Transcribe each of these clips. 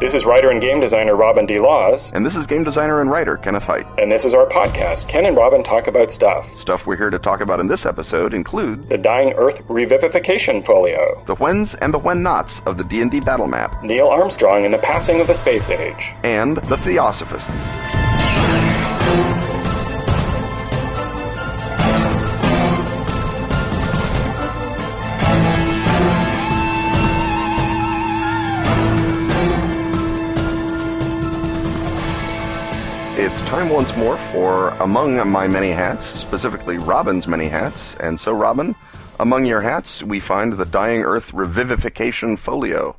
This is writer and game designer Robin D. Laws. And this is game designer and writer Kenneth Hite. And this is our podcast, Ken and Robin Talk About Stuff. Stuff we're here to talk about in this episode include the Dying Earth Revivification Folio, the whens and the when nots of the D&D battle map, Neil Armstrong and the passing of the space age, and the Theosophists. It's time once more for Among My Many Hats, specifically Robin's Many Hats. And so, Robin, among your hats, we find the Dying Earth Revivification Folio.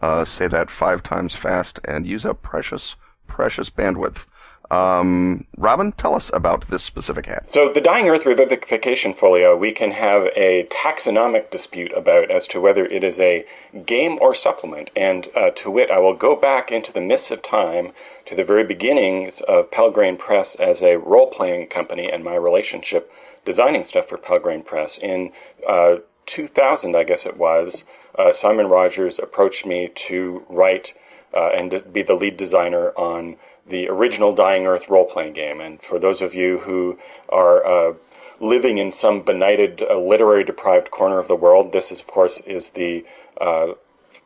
Uh, say that five times fast and use up precious, precious bandwidth. Um, Robin, tell us about this specific hat. So, the Dying Earth Revivification Folio, we can have a taxonomic dispute about as to whether it is a game or supplement. And uh, to wit, I will go back into the mists of time to the very beginnings of Pelgrane Press as a role playing company and my relationship designing stuff for Pelgrane Press. In uh, 2000, I guess it was, uh, Simon Rogers approached me to write uh, and be the lead designer on the original Dying Earth role playing game. And for those of you who are uh, living in some benighted, uh, literary deprived corner of the world, this, is, of course, is the uh,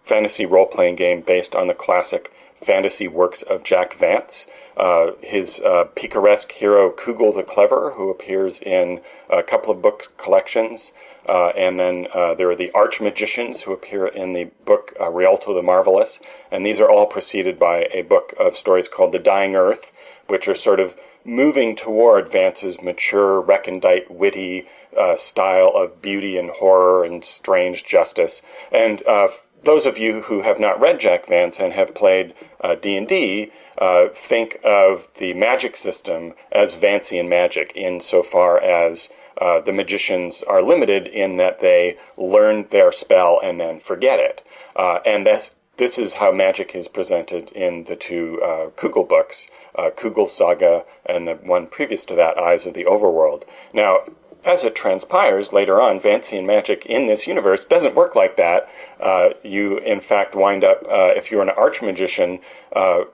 fantasy role playing game based on the classic fantasy works of Jack Vance. Uh, his uh, picaresque hero Cugel the Clever, who appears in a couple of book collections, uh, and then uh, there are the arch magicians who appear in the book uh, Rhialto the Marvelous, and these are all preceded by a book of stories called The Dying Earth, which are sort of moving toward Vance's mature, recondite, witty uh, style of beauty and horror and strange justice. And those of you who have not read Jack Vance and have played D&D uh, think of the magic system as Vancian magic insofar as uh, the magicians are limited in that they learn their spell and then forget it. Uh, and that's, this is how magic is presented in the two uh, Cugel books, uh, Cugel Saga and the one previous to that, Eyes of the Overworld. Now, as it transpires later on, Vancian magic in this universe doesn't work like that. Uh, you, in fact, wind up, uh, if you're an archmagician, uh,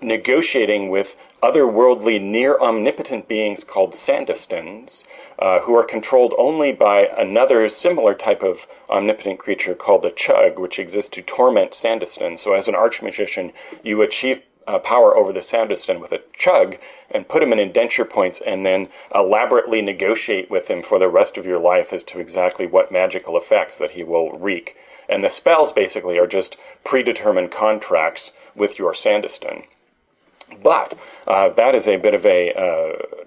negotiating with otherworldly, near omnipotent beings called sandestins, uh, who are controlled only by another similar type of omnipotent creature called the Chug, which exists to torment sandestin. So, as an archmagician, you achieve uh, power over the sandestin with a chug and put him in indenture points and then elaborately negotiate with him for the rest of your life as to exactly what magical effects that he will wreak. And the spells basically are just predetermined contracts with your sandestin. But uh, that is a bit of a uh,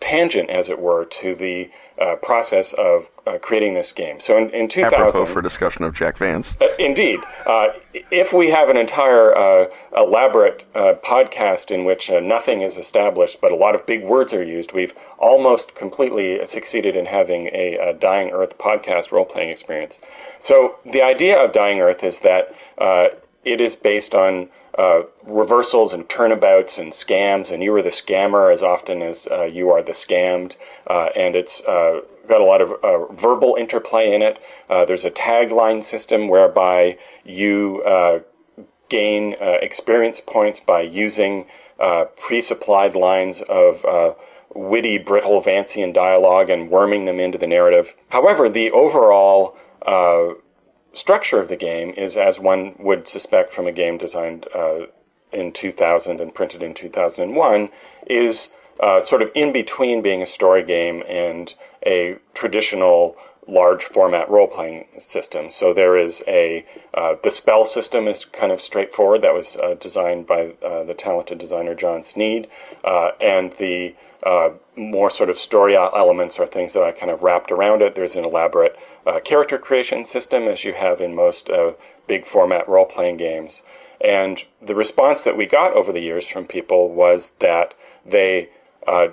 tangent, as it were, to the uh, process of uh, creating this game. So in, in 2000, apropos for discussion of Jack Vance, uh, indeed, uh, if we have an entire elaborate podcast in which nothing is established but a lot of big words are used, we've almost completely succeeded in having a, a Dying Earth podcast role playing experience. So the idea of Dying Earth is that it is based on uh, reversals and turnabouts and scams, and you are the scammer as often as uh, you are the scammed. Uh, and it's uh, got a lot of uh, verbal interplay in it. Uh, there's a tagline system whereby you gain experience points by using pre-supplied lines of witty, brittle, Vancian dialogue and worming them into the narrative. However, the overall structure of the game is as one would suspect from a game designed uh, in 2000 and printed in 2001, is uh, sort of in between being a story game and a traditional large format role playing system. So there is a uh, the spell system is kind of straightforward. That was uh, designed by uh, the talented designer John Snead, uh, and the uh, more sort of story elements are things that I kind of wrapped around it. There's an elaborate uh, character creation system, as you have in most uh, big format role playing games. And the response that we got over the years from people was that they uh,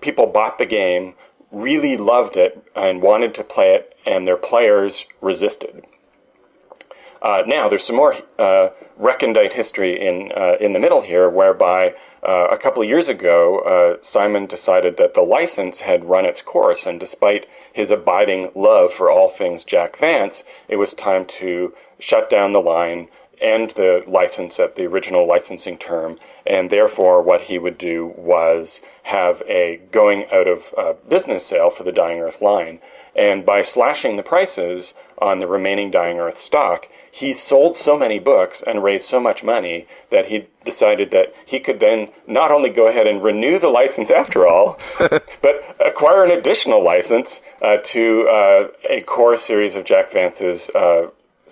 people bought the game, really loved it, and wanted to play it, and their players resisted. Uh, now, there's some more uh, recondite history in uh, in the middle here, whereby uh, a couple of years ago, uh, Simon decided that the license had run its course, and despite his abiding love for all things Jack Vance, it was time to shut down the line, end the license at the original licensing term, and therefore what he would do was have a going out of uh, business sale for the Dying Earth line. And by slashing the prices on the remaining Dying Earth stock, he sold so many books and raised so much money that he decided that he could then not only go ahead and renew the license after all, but acquire an additional license uh, to uh, a core series of Jack Vance's uh,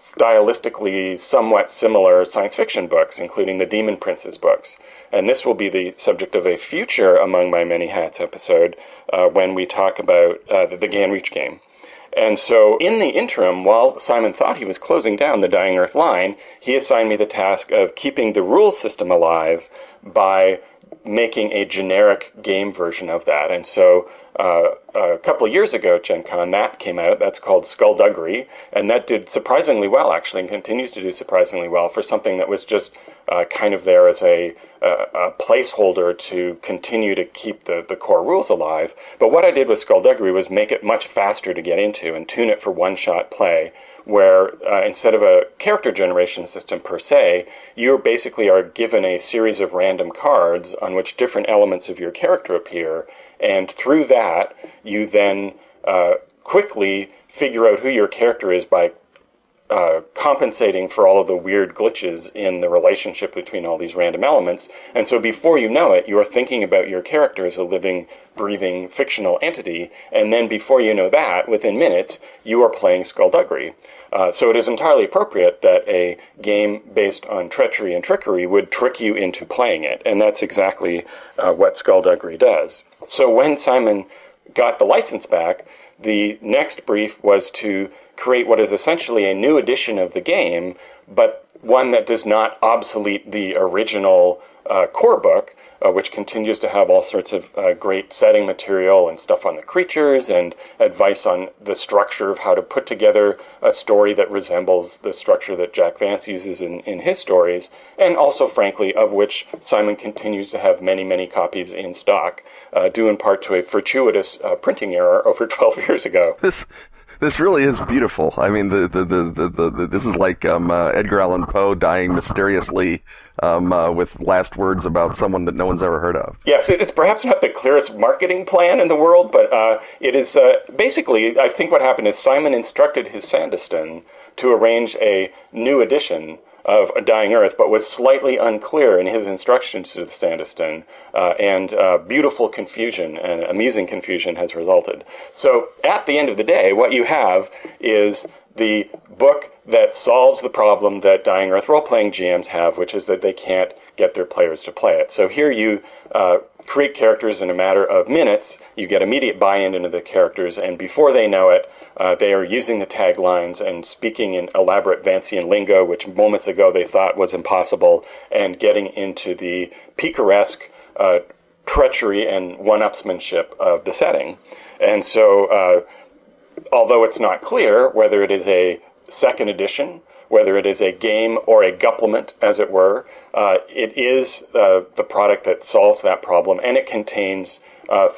stylistically somewhat similar science fiction books, including the Demon Princes books. And this will be the subject of a future Among My Many Hats episode uh, when we talk about uh, the, the Gaean Reach game. And so, in the interim, while Simon thought he was closing down the Dying Earth line, he assigned me the task of keeping the rules system alive by making a generic game version of that. And so, uh, a couple years ago Gen Con, that came out. That's called Skulduggery, and that did surprisingly well, actually, and continues to do surprisingly well for something that was just uh, kind of there as a, a, a, placeholder to continue to keep the, the core rules alive. But what I did with Skulduggery was make it much faster to get into and tune it for one shot play, where uh, instead of a character generation system per se, you basically are given a series of random cards on which different elements of your character appear, and through that, you then uh, quickly figure out who your character is by uh, compensating for all of the weird glitches in the relationship between all these random elements. And so before you know it, you're thinking about your character as a living, breathing, fictional entity. And then before you know that, within minutes, you are playing Skulduggery. Uh, so it is entirely appropriate that a game based on treachery and trickery would trick you into playing it. And that's exactly uh, what Skulduggery does. So when Simon got the license back, the next brief was to create what is essentially a new edition of the game, but one that does not obsolete the original uh, core book, uh, which continues to have all sorts of uh, great setting material and stuff on the creatures and advice on the structure of how to put together a story that resembles the structure that Jack Vance uses in, in his stories, and also, frankly, of which Simon continues to have many, many copies in stock, uh, due in part to a fortuitous uh, printing error over 12 years ago. This this really is beautiful. I mean, the the the, the, the this is like um, uh, Edgar Allan Poe dying mysteriously um, uh, with last words about someone that no one's ever heard of. Yes, it's perhaps not the clearest marketing plan in the world, but uh, it is uh, basically. I think what happened is Simon instructed his sandestin to arrange a new edition of A Dying Earth, but was slightly unclear in his instructions to the sandestin, uh, and uh, beautiful confusion and amusing confusion has resulted. So at the end of the day, what you have is the book that solves the problem that Dying Earth role playing GMs have, which is that they can't get their players to play it. So here you uh, create characters in a matter of minutes, you get immediate buy in into the characters, and before they know it, uh, they are using the taglines and speaking in elaborate Vancian lingo, which moments ago they thought was impossible, and getting into the picaresque uh, treachery and one-upsmanship of the setting. And so, uh, although it's not clear whether it is a second edition, whether it is a game or a gupplement, as it were, uh, it is uh, the product that solves that problem, and it contains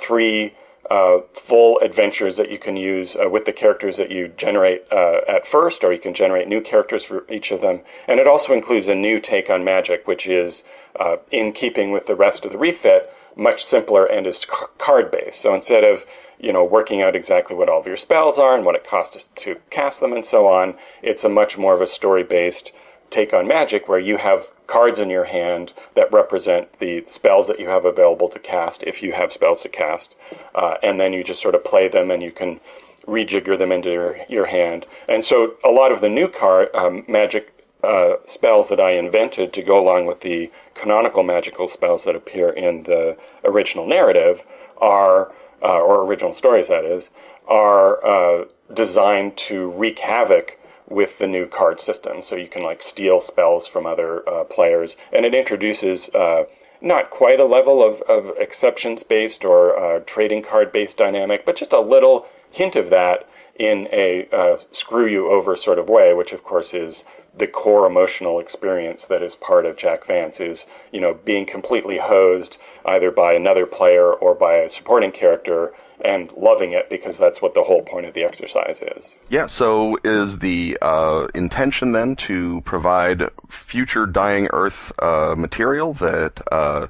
three uh, full adventures that you can use uh, with the characters that you generate uh, at first, or you can generate new characters for each of them. And it also includes a new take on magic, which is uh, in keeping with the rest of the refit, much simpler and is card based. So instead of you know working out exactly what all of your spells are and what it costs to cast them and so on, it's a much more of a story based take on magic where you have cards in your hand that represent the spells that you have available to cast if you have spells to cast. Uh, and then you just sort of play them and you can rejigger them into your, your hand. And so a lot of the new card um, magic uh, spells that I invented to go along with the canonical magical spells that appear in the original narrative are, uh, or original stories that is, are uh, designed to wreak havoc with the new card system. So you can like steal spells from other uh, players, and it introduces uh, not quite a level of, of exceptions based or uh, trading card based dynamic, but just a little hint of that in a uh, screw you over sort of way, which of course is the core emotional experience that is part of Jack Vance is, you know, being completely hosed either by another player or by a supporting character and loving it because that's what the whole point of the exercise is. Yeah, so is the uh, intention then to provide future Dying Earth uh, material that uh,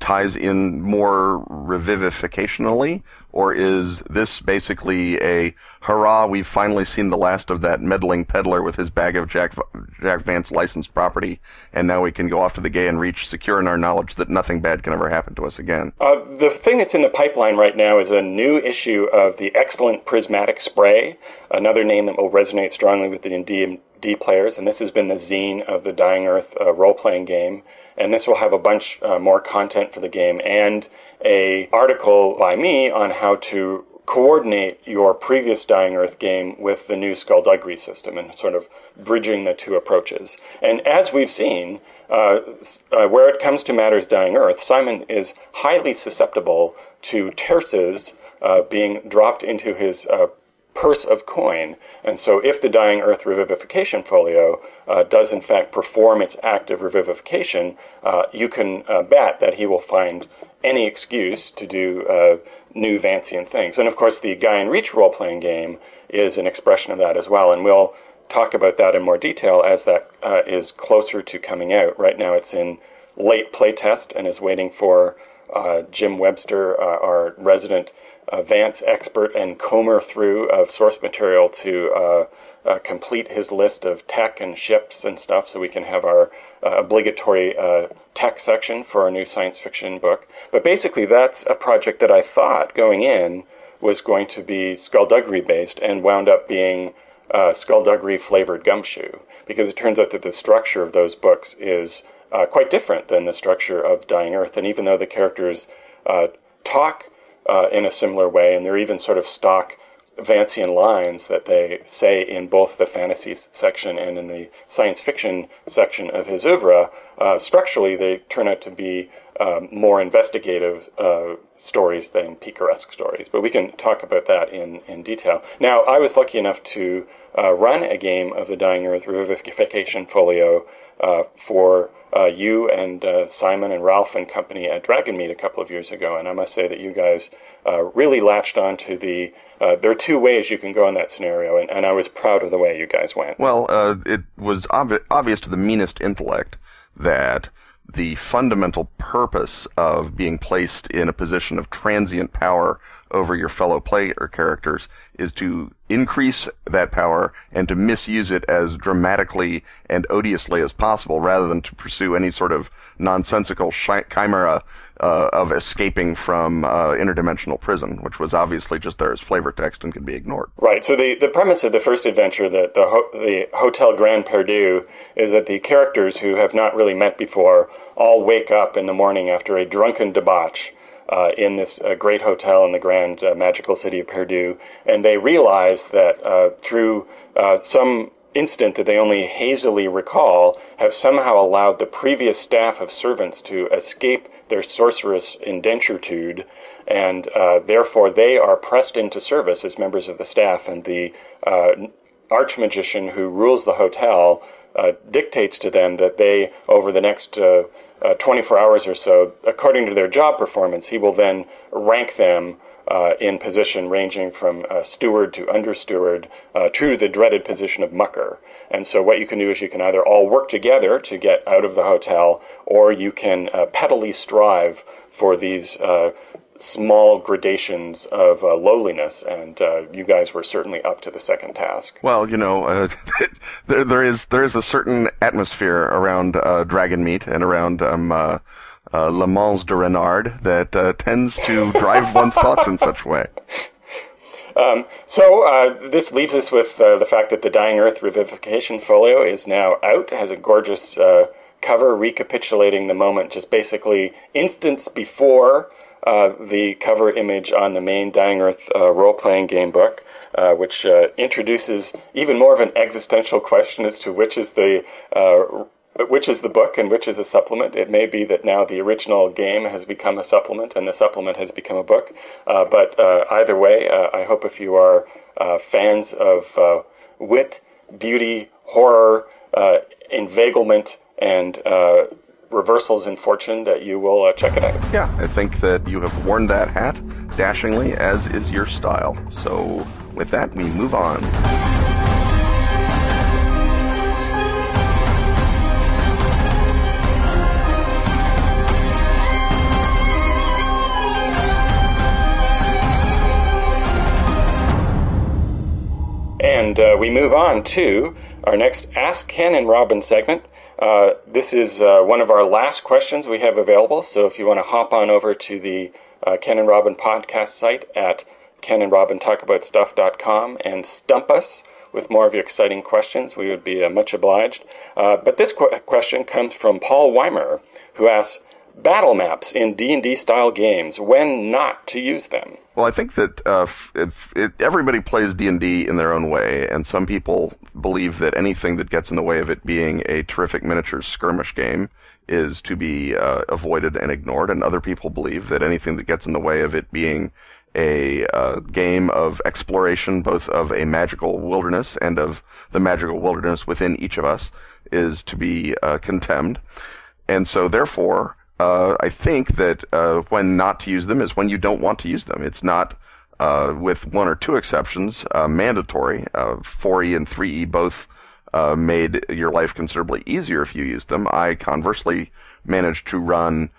ties in more revivificationally, or is this basically a hurrah, we've finally seen the last of that meddling peddler with his bag of Jack, Jack Vance licensed property, and now we can go off to the Gaean Reach secure in our knowledge that nothing bad can ever happen to us again? Uh, the thing that's in the pipeline right now is a new issue of the excellent Prismatic Spray, another name that will resonate strongly with the D&D players, and this has been the zine of the Dying Earth uh, role-playing game and this will have a bunch uh, more content for the game and a article by me on how to coordinate your previous Dying Earth game with the new Skulduggery system and sort of bridging the two approaches. And as we've seen, uh, uh, where it comes to matters Dying Earth, Simon is highly susceptible to terces uh, being dropped into his uh, purse of coin. And so, if the Dying Earth Revivification Folio uh, does in fact perform its act of revivification, uh, you can uh, bet that he will find any excuse to do uh, new Vancian things. And of course, the Gaean Reach role playing game is an expression of that as well. And we'll talk about that in more detail as that uh, is closer to coming out. Right now, it's in late playtest and is waiting for uh, Jim Webster, our resident uh, Vance expert and comber through of source material to uh, uh, complete his list of tech and ships and stuff so we can have our uh, obligatory uh, tech section for our new science fiction book. But basically, that's a project that I thought going in was going to be Skulduggery based and wound up being uh, Skulduggery flavored gumshoe because it turns out that the structure of those books is quite different than the structure of Dying Earth. And even though the characters talk uh, in a similar way, and they're even sort of stock Vancian lines that they say in both the fantasy section and in the science fiction section of his oeuvre. Uh, structurally, they turn out to be um, more investigative uh, stories than picaresque stories. But we can talk about that in, in detail. Now, I was lucky enough to uh, run a game of the Dying Earth Revivification Folio uh, for uh, you and uh, Simon and Ralph and company at Dragonmeet a couple of years ago, and I must say that you guys uh, really latched on to the. Uh, there are two ways you can go in that scenario, and, and I was proud of the way you guys went. Well, uh, it was obvi- obvious to the meanest intellect that the fundamental purpose of being placed in a position of transient power over your fellow player characters is to increase that power and to misuse it as dramatically and odiously as possible rather than to pursue any sort of nonsensical chimera uh, of escaping from uh, interdimensional prison, which was obviously just there as flavor text and could be ignored. Right. So the, the premise of the first adventure, the, the, ho- the Hotel Grand Perdu, is that the characters who have not really met before all wake up in the morning after a drunken debauch uh, in this uh, great hotel in the grand uh, magical city of Perdu, and they realize that uh, through uh, some incident that they only hazily recall, have somehow allowed the previous staff of servants to escape their sorcerous indenturitude, and uh, therefore they are pressed into service as members of the staff, and the archmagician who rules the hotel dictates to them that they, over the next uh, 24 hours or so, according to their job performance, he will then rank them uh, in position ranging from uh, steward to under steward uh, to the dreaded position of mucker. And so, what you can do is you can either all work together to get out of the hotel, or you can uh, pettily strive for these uh, small gradations of uh, lowliness, and uh, you guys were certainly up to the second task. Well, you know, uh, there there is there is a certain atmosphere around uh, Dragonmeet and around um, uh, uh, Le Mans de Renard that tends to drive one's thoughts in such a way. Um, so this leaves us with the fact that the Dying Earth Revivification Folio is now out. has a gorgeous cover recapitulating the moment, just basically instance before uh, the cover image on the main Dying Earth uh, role playing game book, uh, which uh, introduces even more of an existential question as to which is the uh, which is the book and which is a supplement. It may be that now the original game has become a supplement and the supplement has become a book. Uh, but either way, I hope if you are fans of wit, beauty, horror, uh, inveiglement and uh, reversals in fortune that you will uh, check it out. Yeah, I think that you have worn that hat dashingly, as is your style. So, with that, we move on. And uh, we move on to our next Ask Ken and Robin segment. Uh, this is uh, one of our last questions we have available. So if you want to hop on over to the uh, Ken and Robin podcast site at kenandrobintalkaboutstuff.com and stump us with more of your exciting questions, we would be uh, much obliged. Uh, but this qu- question comes from Paul Weimer, who asks, battle maps in D&D style games, when not to use them? Well, I think that uh, if, if everybody plays D&D in their own way, and some people believe that anything that gets in the way of it being a terrific miniature skirmish game is to be uh, avoided and ignored, and other people believe that anything that gets in the way of it being a uh, game of exploration, both of a magical wilderness and of the magical wilderness within each of us, is to be uh, contemned. And so, therefore, uh, I think that uh, when not to use them is when you don't want to use them. It's not, uh, with one or two exceptions, uh, mandatory. 4e uh, and 3e both uh, made your life considerably easier if you used them. I conversely managed to run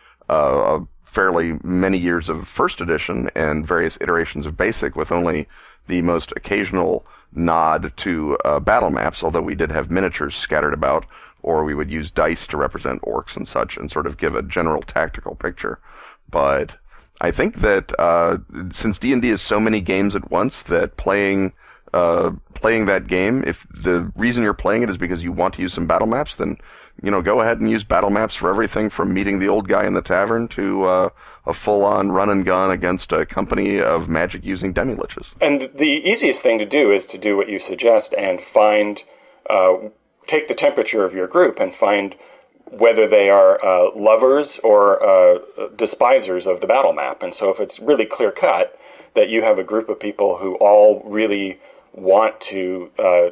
fairly many years of first edition and various iterations of basic with only the most occasional nod to battle maps, although we did have miniatures scattered about or we would use dice to represent orcs and such and sort of give a general tactical picture. But I think that uh, since D and D is so many games at once, that playing uh, playing that game, if the reason you're playing it is because you want to use some battle maps, then you know go ahead and use battle maps for everything from meeting the old guy in the tavern to uh, a full-on run and gun against a company of magic-using demi-liches. And the easiest thing to do is to do what you suggest and find uh, take the temperature of your group and find whether they are uh, lovers or uh, despisers of the battle map. And so, if it's really clear cut that you have a group of people who all really want to uh,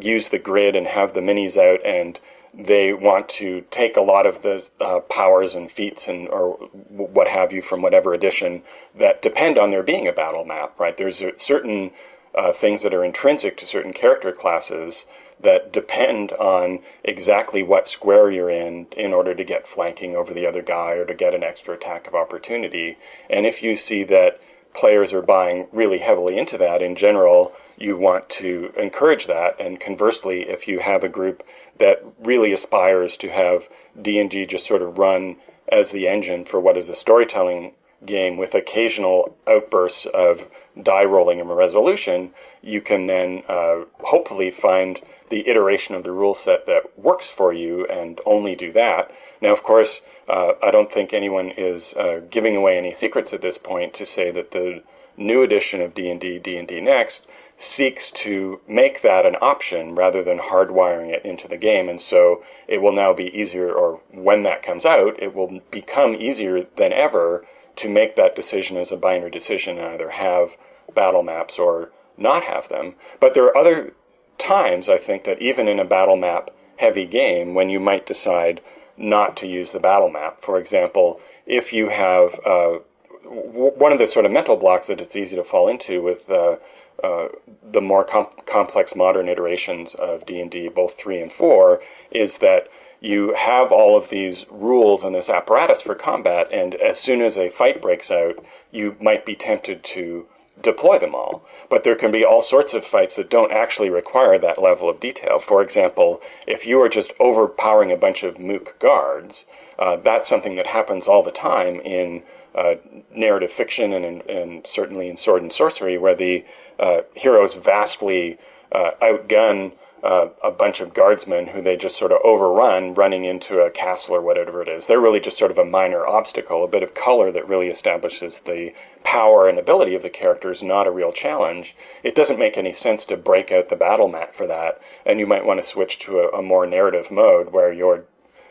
use the grid and have the minis out, and they want to take a lot of the uh, powers and feats and or what have you from whatever edition that depend on there being a battle map. Right? There's certain uh, things that are intrinsic to certain character classes that depend on exactly what square you're in in order to get flanking over the other guy or to get an extra attack of opportunity. And if you see that players are buying really heavily into that in general, you want to encourage that. And conversely, if you have a group that really aspires to have D&D just sort of run as the engine for what is a storytelling game with occasional outbursts of die rolling and resolution, you can then uh, hopefully find the iteration of the rule set that works for you and only do that. Now, of course, uh, I don't think anyone is uh, giving away any secrets at this point to say that the new edition of D&D, D&D Next, seeks to make that an option rather than hardwiring it into the game. And so it will now be easier, or when that comes out, it will become easier than ever to make that decision as a binary decision and either have battle maps or not have them. But there are other times, I think, that even in a battle map heavy game, when you might decide not to use the battle map. For example, if you have uh, w- one of the sort of mental blocks that it's easy to fall into with uh, uh, the more com- complex modern iterations of D&D, both 3 and 4, is that you have all of these rules and this apparatus for combat, and as soon as a fight breaks out, you might be tempted to deploy them all. But there can be all sorts of fights that don't actually require that level of detail. For example, if you are just overpowering a bunch of mook guards, uh, that's something that happens all the time in uh, narrative fiction and, in, and, certainly in sword and sorcery, where the uh, heroes vastly uh, outgun uh, a bunch of guardsmen who they just sort of overrun running into a castle or whatever it is. They're really just sort of a minor obstacle, a bit of color that really establishes the power and ability of the characters, not a real challenge. It doesn't make any sense to break out the battle mat for that, and you might want to switch to a, a more narrative mode where you're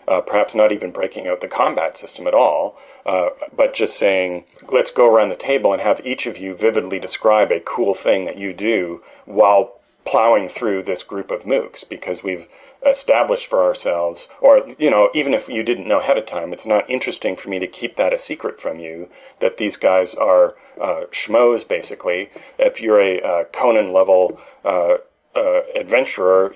uh, perhaps not even breaking out the combat system at all, uh, but just saying, let's go around the table and have each of you vividly describe a cool thing that you do while plowing through this group of mooks because we've established for ourselves, or, you know, even if you didn't know ahead of time, it's not interesting for me to keep that a secret from you that these guys are uh, schmoes, basically. If you're a uh, Conan level uh, uh adventurer,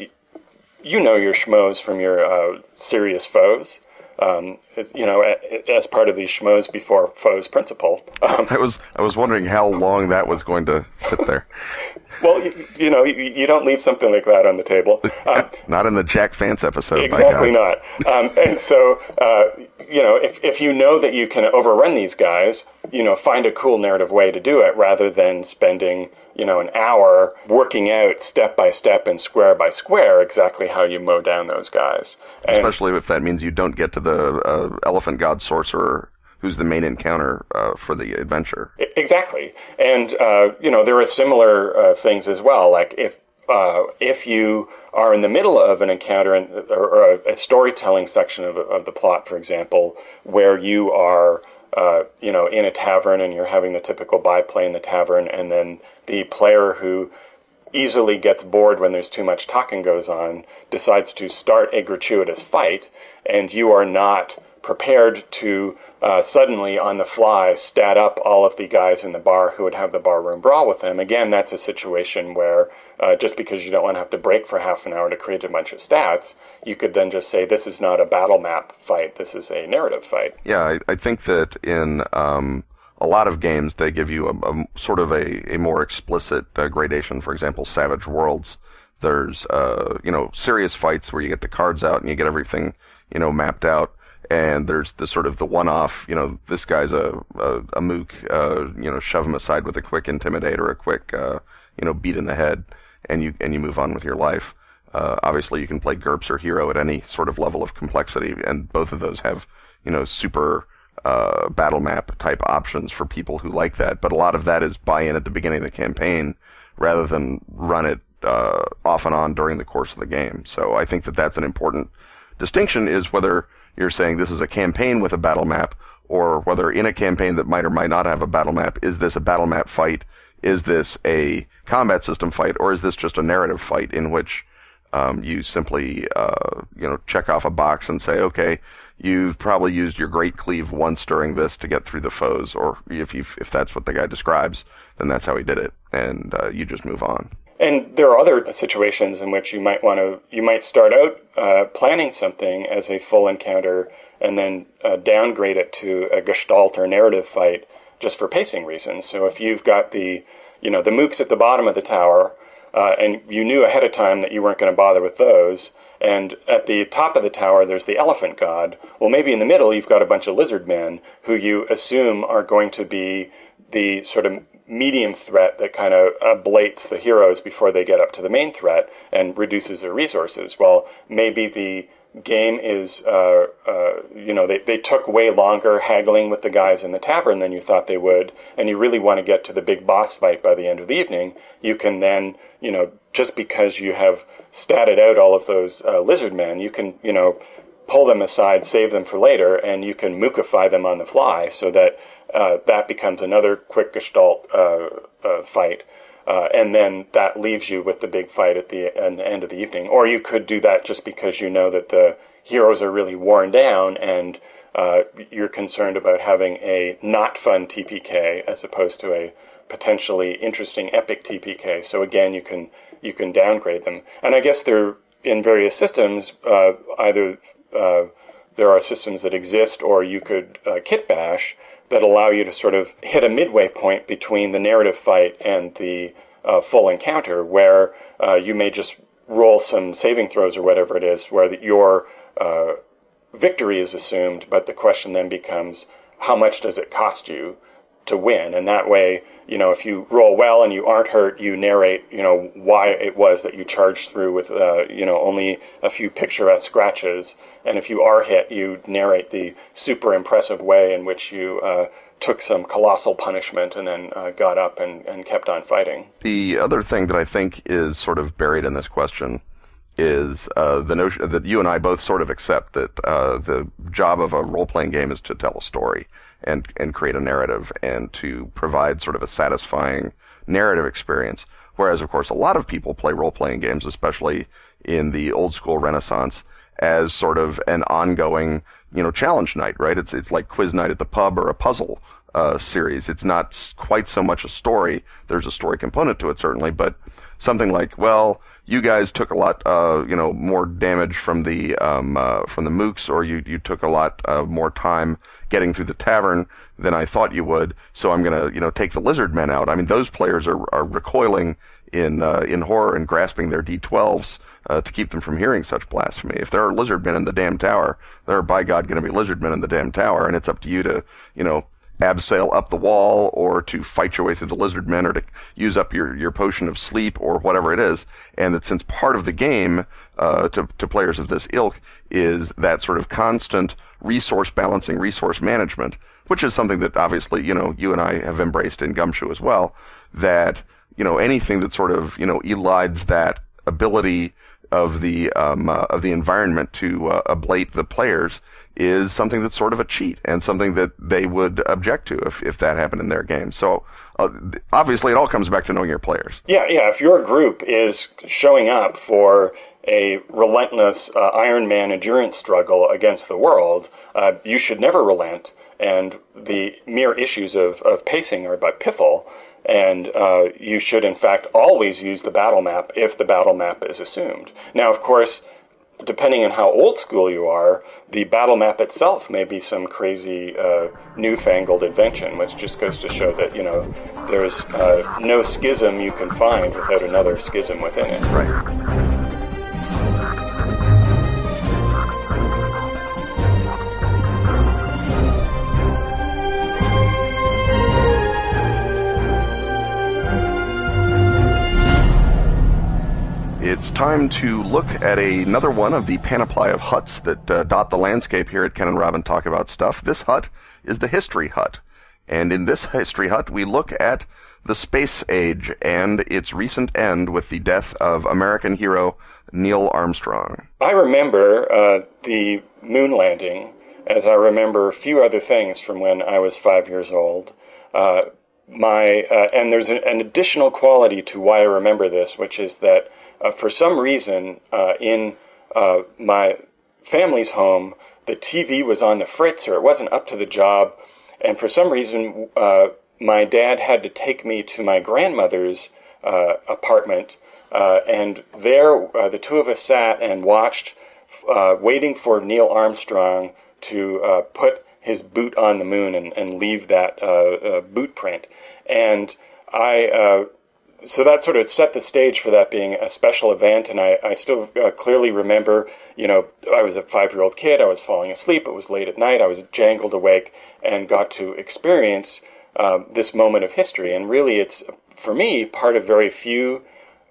you know your schmoes from your uh, serious foes um, you know, as part of the schmoes before foes principle. Um, I was I was wondering how long that was going to sit there. well, you, you know, you, you, don't leave something like that on the table. Um, not in the Jack Vance episode. Exactly not. Um, and so, uh, you know, if if you know that you can overrun these guys, you know, find a cool narrative way to do it rather than spending you know, an hour working out step by step and square by square exactly how you mow down those guys. And Especially if that means you don't get to the uh, elephant god sorcerer who's the main encounter uh, for the adventure. Exactly. And, uh, you know, there are similar uh, things as well. Like if, uh, if you are in the middle of an encounter in, or, or a, a, storytelling section of, of the plot, for example, where you are uh, you know, in a tavern and you're having the typical byplay in the tavern, and then the player who easily gets bored when there's too much talking goes on decides to start a gratuitous fight, and you are not prepared to uh, suddenly on the fly stat up all of the guys in the bar who would have the barroom brawl with them. Again, that's a situation where uh, just because you don't want to have to break for half an hour to create a bunch of stats, you could then just say this is not a battle map fight. This is a narrative fight. Yeah, I, I think that in um, a lot of games they give you a, a sort of a, a more explicit uh, gradation. For example, Savage Worlds. There's uh, you know serious fights where you get the cards out and you get everything you know mapped out and there's the sort of the one-off, you know, this guy's a a, a mook, uh, you know, shove him aside with a quick intimidate or a quick, uh, you know, beat in the head, and you and you move on with your life. Uh, obviously, you can play GURPS or Hero at any sort of level of complexity, and both of those have, you know, super uh, battle map type options for people who like that. But a lot of that is buy-in at the beginning of the campaign rather than run it uh, off and on during the course of the game. So I think that that's an important distinction. Is whether you're saying this is a campaign with a battle map, or whether in a campaign that might or might not have a battle map, is this a battle map fight? Is this a combat system fight, or is this just a narrative fight in which um, you simply uh, you know check off a box and say, okay, you've probably used your great cleave once during this to get through the foes, or if you if that's what the guy describes, then that's how he did it, and uh, you just move on. And there are other situations in which you might want to, you might start out uh, planning something as a full encounter and then uh, downgrade it to a gestalt or narrative fight just for pacing reasons. So if you've got the, you know, the mooks at the bottom of the tower, uh, and you knew ahead of time that you weren't going to bother with those, and at the top of the tower there's the elephant god. Well, maybe in the middle you've got a bunch of lizard men who you assume are going to be the sort of medium threat that kind of ablates the heroes before they get up to the main threat and reduces their resources. Well, maybe the game is, uh, uh, you know, they, they took way longer haggling with the guys in the tavern than you thought they would, and you really want to get to the big boss fight by the end of the evening, you can then, you know, just because you have statted out all of those uh, lizard men, you can, you know, pull them aside, save them for later, and you can mookify them on the fly so that uh, that becomes another quick gestalt uh, uh, fight. Uh, and then that leaves you with the big fight at the, the end of the evening. Or you could do that just because you know that the heroes are really worn down and uh, you're concerned about having a not fun TPK as opposed to a potentially interesting epic TPK. So again, you can you can downgrade them. And I guess they're in various systems, uh, either there are systems that exist or you could kit bash that allow you to sort of hit a midway point between the narrative fight and the uh, full encounter, where uh, you may just roll some saving throws or whatever it is, where the, your uh, victory is assumed, but the question then becomes how much does it cost you to win? And that way, you know, if you roll well and you aren't hurt, you narrate, you know, why it was that you charged through with, uh, you know, only a few picturesque scratches and if you are hit, you narrate the super impressive way in which you uh, took some colossal punishment and then uh, got up and, and kept on fighting. The other thing that I think is sort of buried in this question is uh, the notion that you and I both sort of accept that uh, the job of a role playing game is to tell a story and and create a narrative and to provide sort of a satisfying narrative experience. Whereas, of course, a lot of people play role playing games, especially in the old school Renaissance, as sort of an ongoing, you know, challenge night, right? It's, it's like quiz night at the pub or a puzzle, uh, series. It's not quite so much a story. There's a story component to it, certainly, but something like, well, you guys took a lot, uh, you know, more damage from the um, uh, from the mooks, or you you took a lot uh, more time getting through the tavern than I thought you would. So I'm gonna, you know, take the lizard men out. I mean, those players are are recoiling in uh, in horror and grasping their d12s uh, to keep them from hearing such blasphemy. If there are lizard men in the damn tower, there are by God going to be lizard men in the damn tower, and it's up to you to, you know, abseil up the wall or to fight your way through the lizard men or to use up your, your potion of sleep or whatever it is. And that since part of the game, uh, to, to players of this ilk is that sort of constant resource balancing, resource management, which is something that obviously, you know, you and I have embraced in Gumshoe as well, that, you know, anything that sort of, you know, elides that ability of the, um, uh, of the environment to, uh, ablate the players is something that's sort of a cheat and something that they would object to if, if that happened in their game. So uh, obviously, it all comes back to knowing your players. Yeah, yeah. If your group is showing up for a relentless uh, Iron Man endurance struggle against the world, uh, you should never relent. And the mere issues of, of pacing are but piffle. And uh, you should, in fact, always use the battle map if the battle map is assumed. Now, of course, depending on how old school you are, the battle map itself may be some crazy uh, newfangled invention, which just goes to show that you know there's uh, no schism you can find without another schism within it. Right. It's time to look at another one of the panoply of huts that uh, dot the landscape here at Ken and Robin Talk About Stuff. This hut is the History Hut. And in this History Hut, we look at the space age and its recent end with the death of American hero Neil Armstrong. I remember uh, the moon landing as I remember a few other things from when I was five years old. Uh, my uh, and there's an, an additional quality to why I remember this, which is that uh, for some reason, uh, in uh, my family's home, the TV was on the fritz or it wasn't up to the job. And for some reason, uh, my dad had to take me to my grandmother's uh, apartment. Uh, and there, the two of us sat and watched, waiting for Neil Armstrong to put his boot on the moon and, and leave that boot print. And I so that sort of set the stage for that being a special event. And I, I still uh, clearly remember, you know, I was a five year old kid. I was falling asleep. It was late at night. I was jangled awake and got to experience uh, this moment of history. And really, it's for me part of very few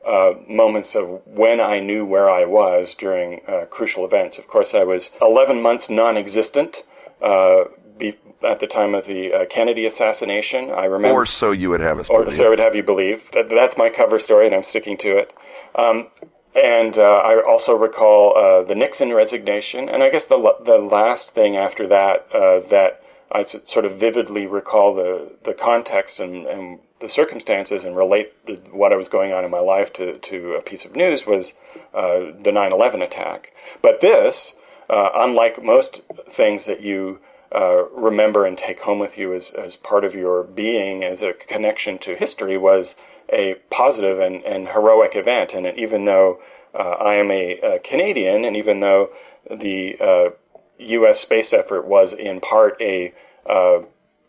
uh, moments of when I knew where I was during uh, crucial events. Of course, I was 11 months non existent. Uh, be, at the time of the uh, Kennedy assassination. I remember, or so you would have us, or so I would have you believe. That, that's my cover story, and I'm sticking to it. Um, and uh, I also recall uh, the Nixon resignation, and I guess the the last thing after that uh, that I sort of vividly recall the the context and, and the circumstances and relate the, what I was going on in my life to to a piece of news was uh, the 9/11 attack. But this, uh, unlike most things that you uh, remember and take home with you as, as part of your being as a connection to history was a positive and, and heroic event. And even though uh, I am a, a, Canadian, and even though the U.S. Uh, space effort was in part a uh,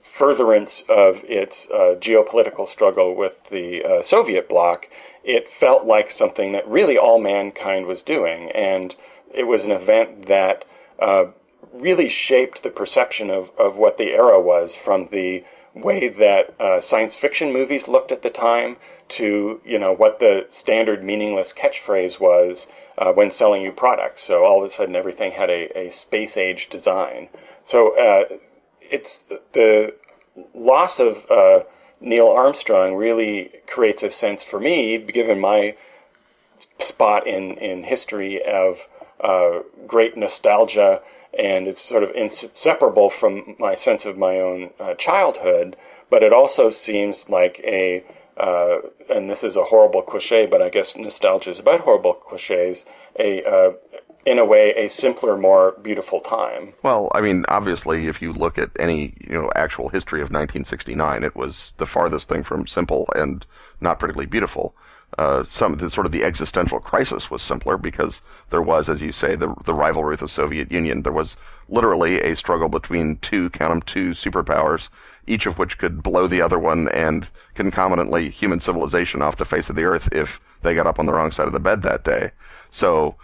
furtherance of its uh, geopolitical struggle with the Soviet bloc, it felt like something that really all mankind was doing. And it was an event that really shaped the perception of, of what the era was from the way that uh, science fiction movies looked at the time to you know what the standard meaningless catchphrase was uh, when selling you products. So all of a sudden everything had a, a space age design. So uh, it's the loss of uh, Neil Armstrong really creates a sense for me, given my spot in in history of uh, great nostalgia and it's sort of inseparable from my sense of my own uh, childhood. But it also seems like a uh, and this is a horrible cliche, but I guess nostalgia is about horrible cliches. A uh, in a way, a simpler, more beautiful time. Well, I mean, obviously, if you look at any you know actual history of 1969, it was the farthest thing from simple and not particularly beautiful. Uh, some the, sort of the existential crisis was simpler because there was, as you say, the the rivalry with the Soviet Union. There was literally a struggle between two, count them, two superpowers, each of which could blow the other one and concomitantly human civilization off the face of the earth if they got up on the wrong side of the bed that day. So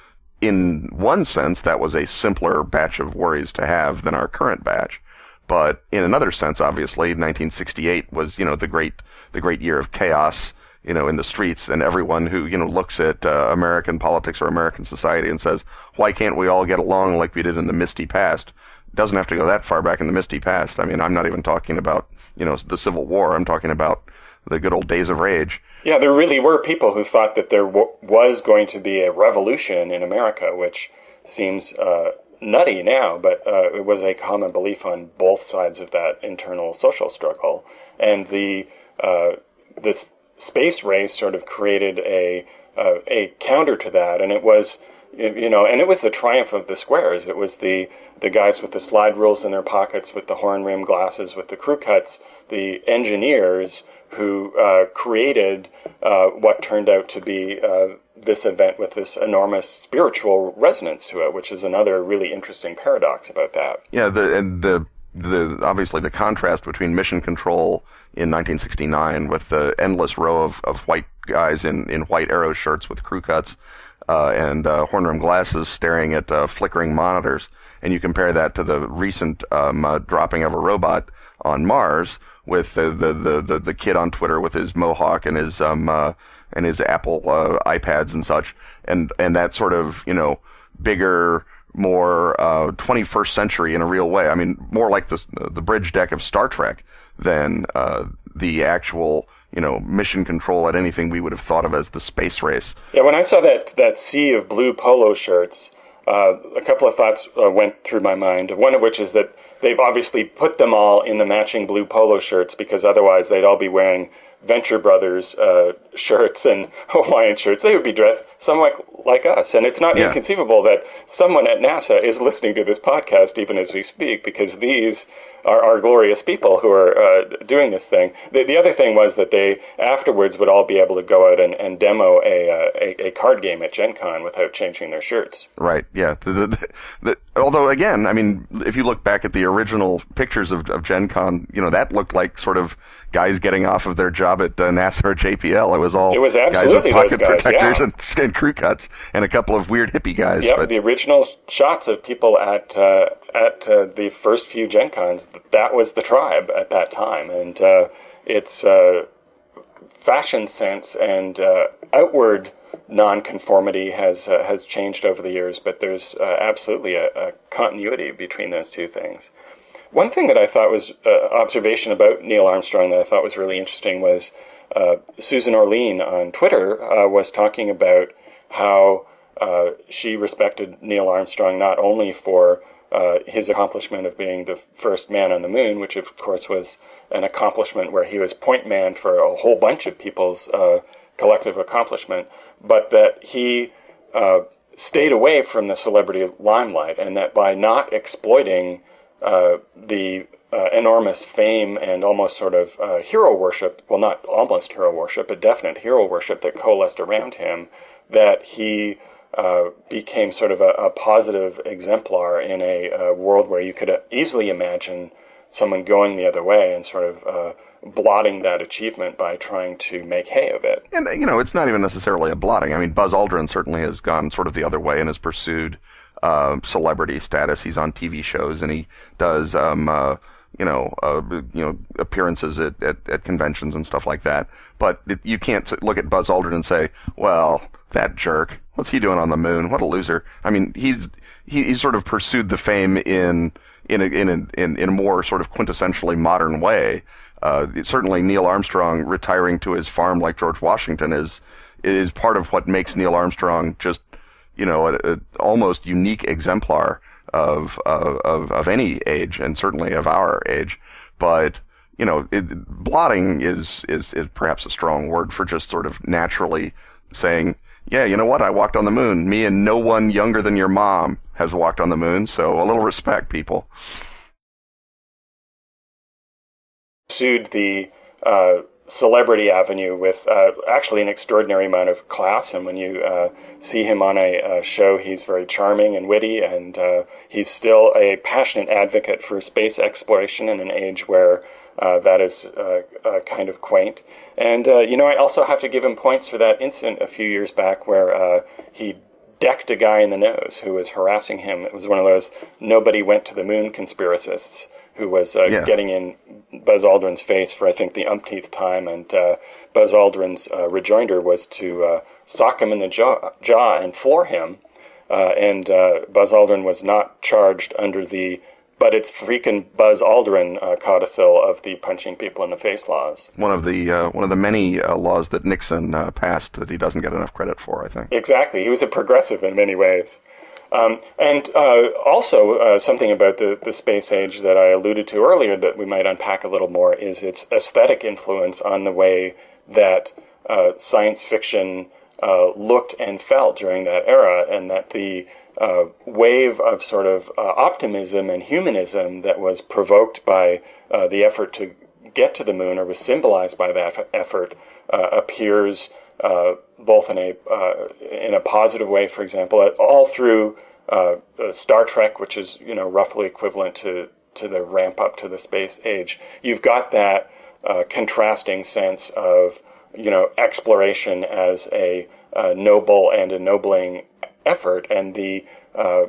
in one sense, that was a simpler batch of worries to have than our current batch. But in another sense, obviously, 1968 was, you know, the great, the great year of chaos, you know, in the streets and everyone who, you know, looks at uh, American politics or American society and says, why can't we all get along like we did in the misty past? Doesn't have to go that far back in the misty past. I mean, I'm not even talking about, you know, the Civil War. I'm talking about the good old days of rage. Yeah, there really were people who thought that there w- was going to be a revolution in America, which seems uh, nutty now, but uh, it was a common belief on both sides of that internal social struggle. And the uh, the space race sort of created a uh, a counter to that, and it was you know, and it was the triumph of the squares. It was the the guys with the slide rules in their pockets, with the horn rim glasses, with the crew cuts, the engineers who uh, created uh, what turned out to be uh, this event with this enormous spiritual resonance to it, which is another really interesting paradox about that. Yeah, the and the the obviously the contrast between Mission Control in 1969 with the endless row of, of white guys in, in white arrow shirts with crew cuts uh, and uh, horn rim glasses staring at uh, flickering monitors, and you compare that to the recent um, uh, dropping of a robot on Mars, with the, the, the, the, the kid on Twitter with his mohawk and his um uh, and his Apple uh, iPads and such, and and that sort of you know bigger, more uh, 21st century in a real way. I mean, more like the the bridge deck of Star Trek than uh, the actual you know mission control at anything we would have thought of as the space race. Yeah, when I saw that that sea of blue polo shirts, uh, a couple of thoughts uh, went through my mind. One of which is that they've obviously put them all in the matching blue polo shirts because otherwise they'd all be wearing Venture Brothers uh, shirts and Hawaiian shirts. They would be dressed somewhat like us. And it's not yeah. inconceivable that someone at NASA is listening to this podcast even as we speak because these are, our glorious people who are uh, doing this thing. The, the other thing was that they afterwards would all be able to go out and, and demo a, uh, a, a card game at Gen Con without changing their shirts. Right. Yeah. The, the, the, although again, I mean, if you look back at the original pictures of, of Gen Con, you know that looked like sort of guys getting off of their job at uh, NASA or JPL. It was all it was guys with pocket guys, protectors yeah. and, and, crew cuts and a couple of weird hippie guys. Yeah, the original shots of people at uh, at uh, the first few Gen Cons, that was the tribe at that time, and uh, its uh, fashion sense and uh, outward nonconformity has uh, has changed over the years, but there's uh, absolutely a, a, continuity between those two things. One thing that I thought was uh, observation about Neil Armstrong that I thought was really interesting was uh, Susan Orlean on Twitter uh, was talking about how uh, she respected Neil Armstrong not only for his accomplishment of being the first man on the moon, which of course was an accomplishment where he was point man for a whole bunch of people's collective accomplishment, but that he uh, stayed away from the celebrity limelight, and that by not exploiting uh, the uh, enormous fame and almost sort of uh, hero worship, well, not almost hero worship, but definite hero worship that coalesced around him, that he uh, became sort of a, a, positive exemplar in a, a, world where you could easily imagine someone going the other way and sort of uh, blotting that achievement by trying to make hay of it. And, you know, it's not even necessarily a blotting. I mean, Buzz Aldrin certainly has gone sort of the other way and has pursued uh, celebrity status. He's on TV shows and he does, um, uh, you know, uh, you know, appearances at, at, at, conventions and stuff like that. But you can't look at Buzz Aldrin and say, well, that jerk, what's he doing on the moon? What a loser. I mean, he's, he, sort of pursued the fame in, in a, in a, in, in a more sort of quintessentially modern way. Uh, certainly Neil Armstrong retiring to his farm like George Washington is is part of what makes Neil Armstrong just you know a, a almost unique exemplar of, of of any age and certainly of our age. But you know, it, blotting is, is is perhaps a strong word for just sort of naturally saying, yeah, you know what? I walked on the moon. Me and no one younger than your mom has walked on the moon. So a little respect, people. Sued the uh, celebrity avenue with uh, actually an extraordinary amount of class. And when you uh, see him on a, show, he's very charming and witty, and uh, he's still a passionate advocate for space exploration in an age where uh, that is uh, uh, kind of quaint. And, you know, I also have to give him points for that incident a few years back where he decked a guy in the nose who was harassing him. It was one of those nobody went to the moon conspiracists who was uh, yeah. getting in Buzz Aldrin's face for I think the umpteenth time, and uh, Buzz Aldrin's uh, rejoinder was to uh, sock him in the jaw, jaw and floor him. Uh, and uh, Buzz Aldrin was not charged under the but it's freaking Buzz Aldrin uh, codicil of the punching people in the face laws. One of the uh, one of the many uh, laws that Nixon passed that he doesn't get enough credit for. I think exactly. He was a progressive in many ways. Um, and uh, also, uh, something about the, the space age that I alluded to earlier that we might unpack a little more is its aesthetic influence on the way that uh, science fiction uh, looked and felt during that era, and that the uh, wave of sort of uh, optimism and humanism that was provoked by the effort to get to the moon or was symbolized by that effort appears uh, both in a uh, in a positive way, for example, all through uh, Star Trek, which is you know roughly equivalent to to the ramp up to the space age. You've got that uh, contrasting sense of you know exploration as a noble and ennobling effort, and the uh,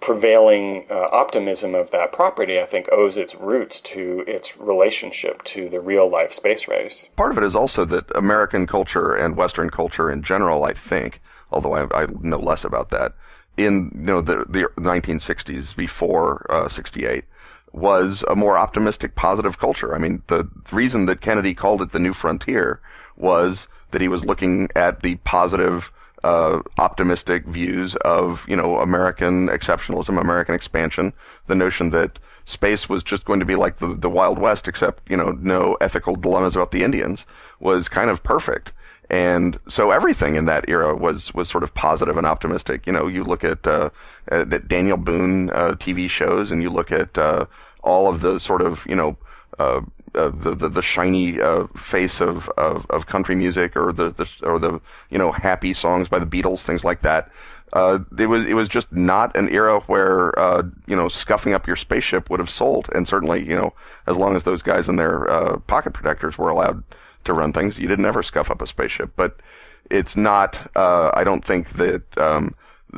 prevailing uh, optimism of that property, I think, owes its roots to its relationship to the real life space race. Part of it is also that American culture and Western culture in general, I think, although I, I know less about that, in you know the, the 1960s before uh, 68 was a more optimistic, positive culture. I mean, the reason that Kennedy called it the new frontier was that he was looking at the positive uh, optimistic views of you know American exceptionalism, American expansion, the notion that space was just going to be like the the Wild West, except you know no ethical dilemmas about the Indians, was kind of perfect. And so everything in that era was was sort of positive and optimistic. You know, you look at, uh, at Daniel Boone uh, TV shows, and you look at uh, all of the sort of you know uh, the, the, the shiny uh, face of, of, of country music or the, the or the you know happy songs by the Beatles, things like that. Uh, it was it was just not an era where uh, you know scuffing up your spaceship would have sold, and certainly you know as long as those guys in their uh, pocket protectors were allowed to run things, you didn't ever scuff up a spaceship. But it's not. Uh, I don't think that. Um,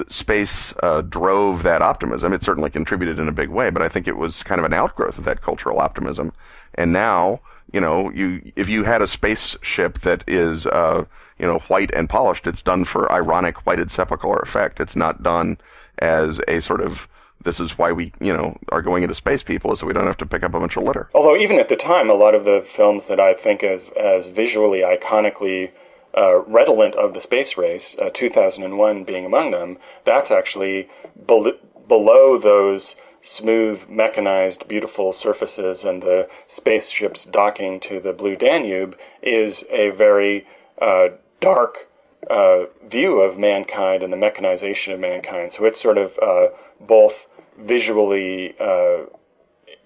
space uh, drove that optimism. It certainly contributed in a big way, but I think it was kind of an outgrowth of that cultural optimism. And now, you know, you if you had a spaceship that is, uh, you know, white and polished, it's done for ironic whited sepulchre effect. It's not done as a sort of this is why we, you know, are going into space people, so we don't have to pick up a bunch of litter. Although even at the time, a lot of the films that I think of as visually iconically uh, redolent of the space race, uh, 2001 being among them, that's actually be- below those smooth, mechanized, beautiful surfaces and the spaceships docking to the Blue Danube is a very uh, dark uh, view of mankind and the mechanization of mankind. So it's sort of uh, both visually uh,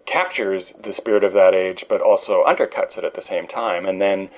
captures the spirit of that age, but also undercuts it at the same time. And then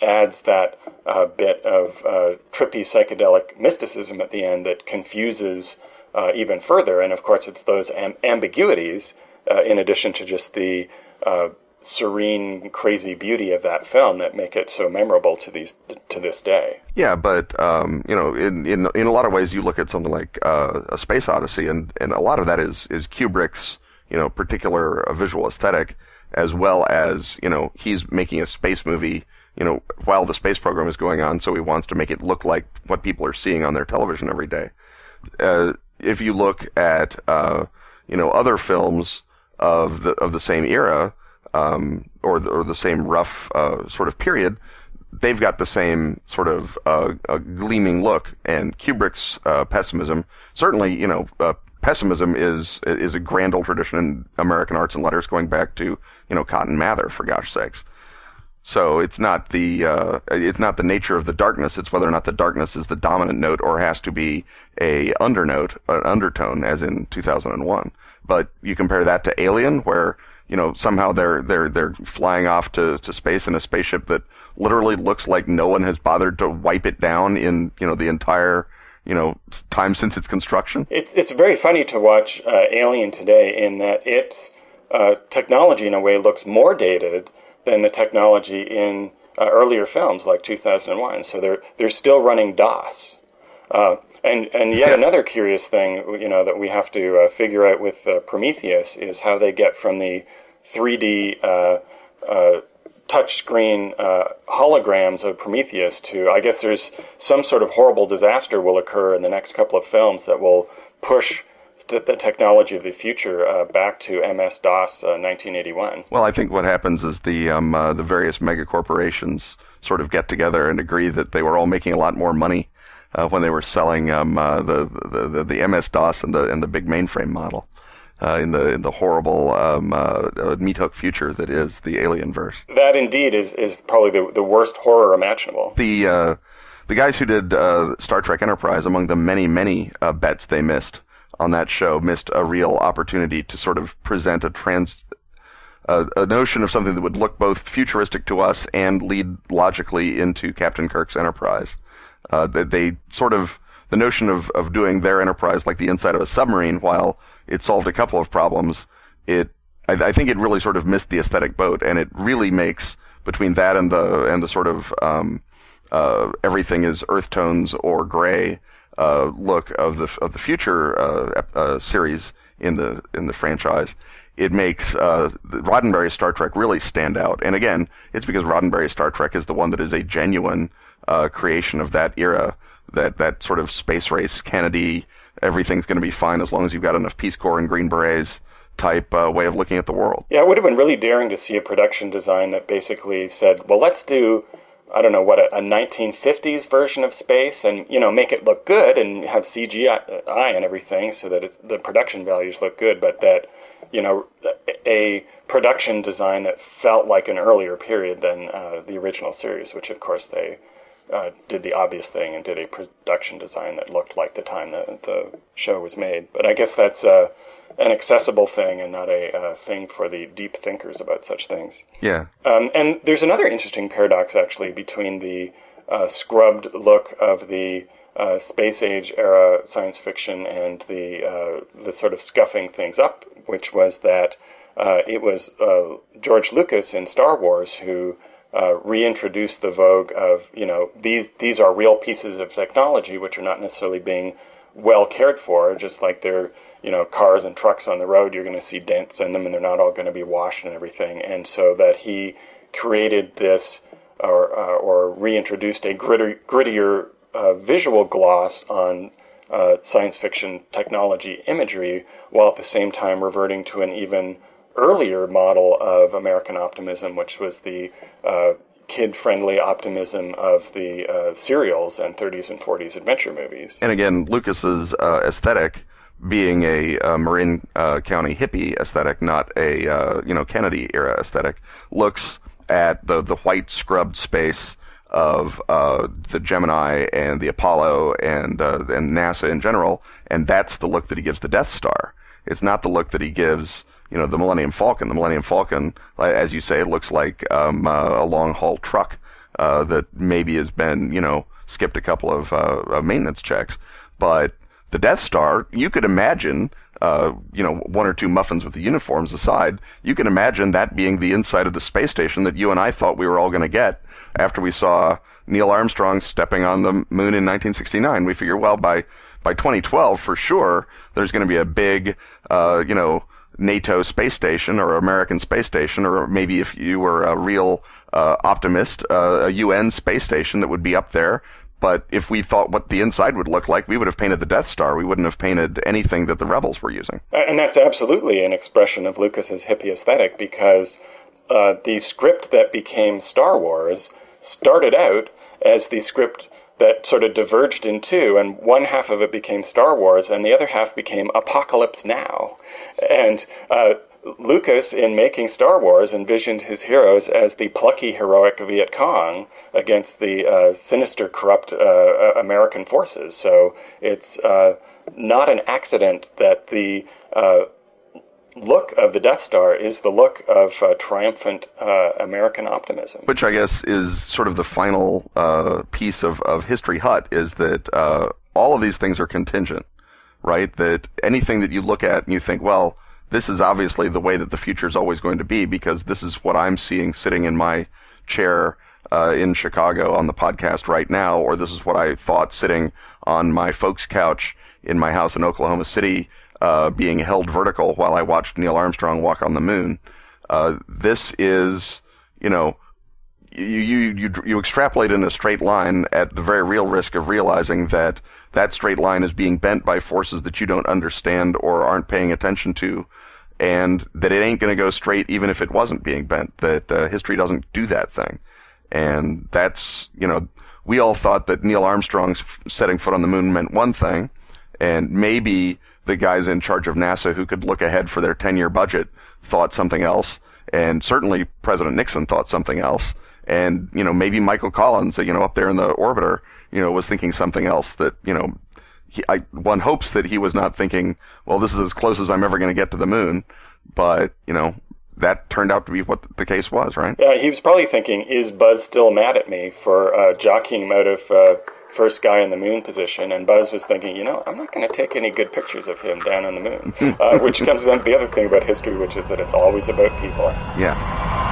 adds that uh, bit of uh, trippy psychedelic mysticism at the end that confuses uh, even further. And of course, it's those am- ambiguities, uh, in addition to just the uh, serene, crazy beauty of that film, that make it so memorable to these to this day. Yeah, but um, you know, in, in in a lot of ways, you look at something like uh, a Space Odyssey, and and a lot of that is is Kubrick's you know particular visual aesthetic, as well as you know he's making a space movie you know, while the space program is going on, so he wants to make it look like what people are seeing on their television every day. Uh, if you look at, uh, you know, other films of the of the same era, um, or the, or the same rough uh, sort of period, they've got the same sort of uh, gleaming look. And Kubrick's uh, pessimism, certainly, you know, uh, pessimism is is a grand old tradition in American arts and letters going back to you know Cotton Mather for gosh sakes. So it's not the uh, it's not the nature of the darkness. It's whether or not the darkness is the dominant note or has to be a undernote, an undertone, as in 2001. But you compare that to Alien, where you know somehow they're they're they're flying off to, to space in a spaceship that literally looks like no one has bothered to wipe it down in you know the entire you know time since its construction. It's it's very funny to watch uh, Alien today in that its uh, technology in a way looks more dated than the technology in uh, earlier films like 2001. So they're they're still running DOS. Uh, and and yet another curious thing, you know, that we have to uh, figure out with uh, Prometheus is how they get from the 3D uh, uh, touchscreen holograms of Prometheus to. I guess there's some sort of horrible disaster will occur in the next couple of films that will push the technology of the future uh, back to MS DOS uh, 1981. Well, I think what happens is the um, uh, the various mega corporations sort of get together and agree that they were all making a lot more money uh, when they were selling um, uh, the, the, the the MS DOS and the and the big mainframe model. Uh, in the in the horrible um, meat hook future that is the Alien verse. That indeed is, is probably the, the worst horror imaginable. The the guys who did Star Trek Enterprise, among the many many bets they missed, on that show missed a real opportunity to sort of present a trans a, notion of something that would look both futuristic to us and lead logically into Captain Kirk's Enterprise. Uh, they, they sort of the notion of of doing their Enterprise like the inside of a submarine, while it solved a couple of problems, it I, I think it really sort of missed the aesthetic boat, and it really makes between that and the and the sort of um, uh, everything is earth tones or gray uh, look of the of the future uh, uh, series in the in the franchise, it makes uh, Roddenberry's Star Trek really stand out. And again, it's because Roddenberry's Star Trek is the one that is a genuine uh, creation of that era. That that sort of space race Kennedy, everything's going to be fine as long as you've got enough Peace Corps and Green Berets type uh, way of looking at the world. Yeah, it would have been really daring to see a production design that basically said, well, let's do I don't know what a, a 1950s version of space, and you know make it look good and have CGI and everything, so that it's, the production values look good. But that you know a production design that felt like an earlier period than uh, the original series, which of course they uh, did the obvious thing and did a production design that looked like the time that the show was made. But I guess that's uh, an accessible thing and not a uh, thing for the deep thinkers about such things. Yeah. Um, and there's another interesting paradox actually between the uh, scrubbed look of the uh, space age era science fiction and the uh, the sort of scuffing things up, which was that uh, it was uh, George Lucas in Star Wars who reintroduced the vogue of you know these these are real pieces of technology which are not necessarily being well cared for, just like they're you know, cars and trucks on the road, you're going to see dents in them and they're not all going to be washed and everything. And so that he created this or, uh, or reintroduced a grittier, grittier uh, visual gloss on uh, science fiction technology imagery while at the same time reverting to an even earlier model of American optimism, which was the uh, kid friendly optimism of the uh, serials and 30s and 40s adventure movies. And again, Lucas's uh, aesthetic being a, a Marin uh, County hippie aesthetic, not a uh, you know Kennedy era aesthetic, looks at the the white scrubbed space of uh, the Gemini and the Apollo and uh, and NASA in general, and that's the look that he gives the Death Star. It's not the look that he gives you know the Millennium Falcon. The Millennium Falcon, as you say, looks like um, uh, a long haul truck uh, that maybe has been you know skipped a couple of maintenance checks, but the Death Star, you could imagine, uh, you know, one or two muffins with the uniforms aside, you can imagine that being the inside of the space station that you and I thought we were all going to get after we saw Neil Armstrong stepping on the moon in 1969. We figure, well, by by 2012, for sure, there's going to be a big, uh, you know, NATO space station or American space station, or maybe if you were a real uh, optimist, uh, a UN space station that would be up there but if we thought what the inside would look like, we would have painted the Death Star. We wouldn't have painted anything that the rebels were using. And that's absolutely an expression of Lucas's hippie aesthetic because uh, the script that became Star Wars started out as the script that sort of diverged in two, and one half of it became Star Wars, and the other half became Apocalypse Now. And uh, Lucas, in making Star Wars, envisioned his heroes as the plucky, heroic Viet Cong against the uh, sinister, corrupt uh, uh American forces. So it's uh, not an accident that the uh, look of the Death Star is the look of uh, triumphant American optimism. Which I guess is sort of the final piece of, of History Hut is that all of these things are contingent, right? That anything that you look at and you think, well, this is obviously the way that the future is always going to be because this is what I'm seeing sitting in my chair uh, in Chicago on the podcast right now, or this is what I thought sitting on my folks' couch in my house in Oklahoma City, uh, being held vertical while I watched Neil Armstrong walk on the moon. Uh, this is, you know, you, you, you, you extrapolate in a straight line at the very real risk of realizing that that straight line is being bent by forces that you don't understand or aren't paying attention to, and that it ain't going to go straight even if it wasn't being bent, that uh, history doesn't do that thing. And that's, you know, we all thought that Neil Armstrong's setting foot on the moon meant one thing, and maybe the guys in charge of NASA who could look ahead for their 10 year budget thought something else, and certainly President Nixon thought something else and you know maybe Michael Collins, you know, up there in the orbiter, you know, was thinking something else that you know. He, I, one hopes that he was not thinking, well, this is as close as I'm ever going to get to the moon, but you know, that turned out to be what the case was, right? Yeah, he was probably thinking, is Buzz still mad at me for uh, jockeying him out of uh, first guy in the moon position? And Buzz was thinking, you know, I'm not going to take any good pictures of him down on the moon, uh, which comes down to the other thing about history, which is that it's always about people. Yeah.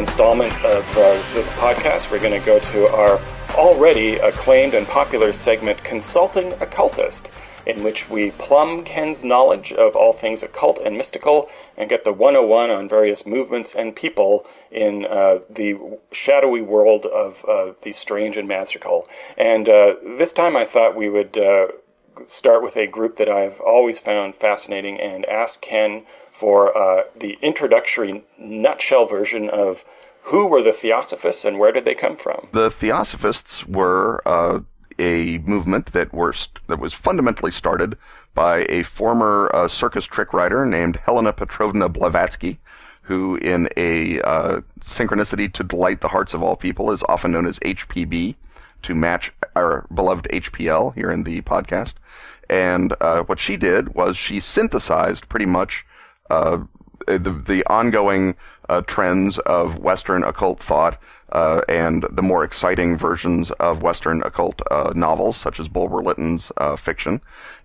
Installment of uh, this podcast, we're going to go to our already acclaimed and popular segment, Consulting Occultist, in which we plumb Ken's knowledge of all things occult and mystical and get the 101 on various movements and people in uh, the shadowy world of uh, the strange and magical. And uh, this time I thought we would uh, start with a group that I've always found fascinating and ask Ken for uh, the introductory nutshell version of who were the Theosophists and where did they come from? The Theosophists were uh, a movement that were st- that was fundamentally started by a former uh, circus trick writer named Helena Petrovna Blavatsky, who, in a uh, synchronicity to delight the hearts of all people, is often known as HPB, to match our beloved HPL here in the podcast. And uh, what she did was she synthesized pretty much uh, the, the ongoing uh, trends of Western occult thought uh, and the more exciting versions of Western occult uh, novels, such as Bulwer Lytton's uh, fiction,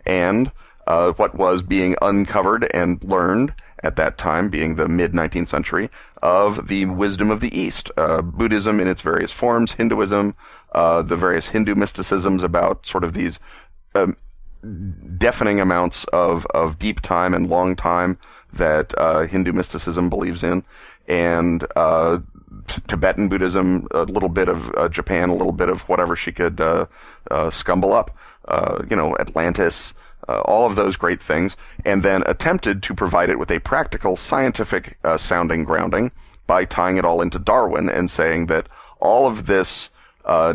and what was being uncovered and learned at that time, being the mid 19th century, of the wisdom of the East, Buddhism in its various forms, Hinduism, the various Hindu mysticisms about sort of these um, deafening amounts of, of deep time and long time that uh, Hindu mysticism believes in, and uh, Tibetan Buddhism, a little bit of uh, Japan, a little bit of whatever she could uh, uh, scumble up, uh, you know, Atlantis, all of those great things, and then attempted to provide it with a practical, scientific sounding grounding by tying it all into Darwin and saying that all of this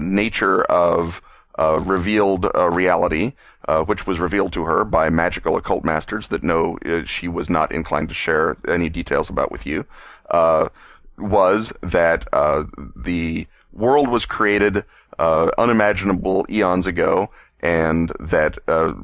nature of revealed reality uh, which was revealed to her by magical occult masters that no, uh, she was not inclined to share any details about with you, uh, was that uh, the world was created uh, unimaginable eons ago, and that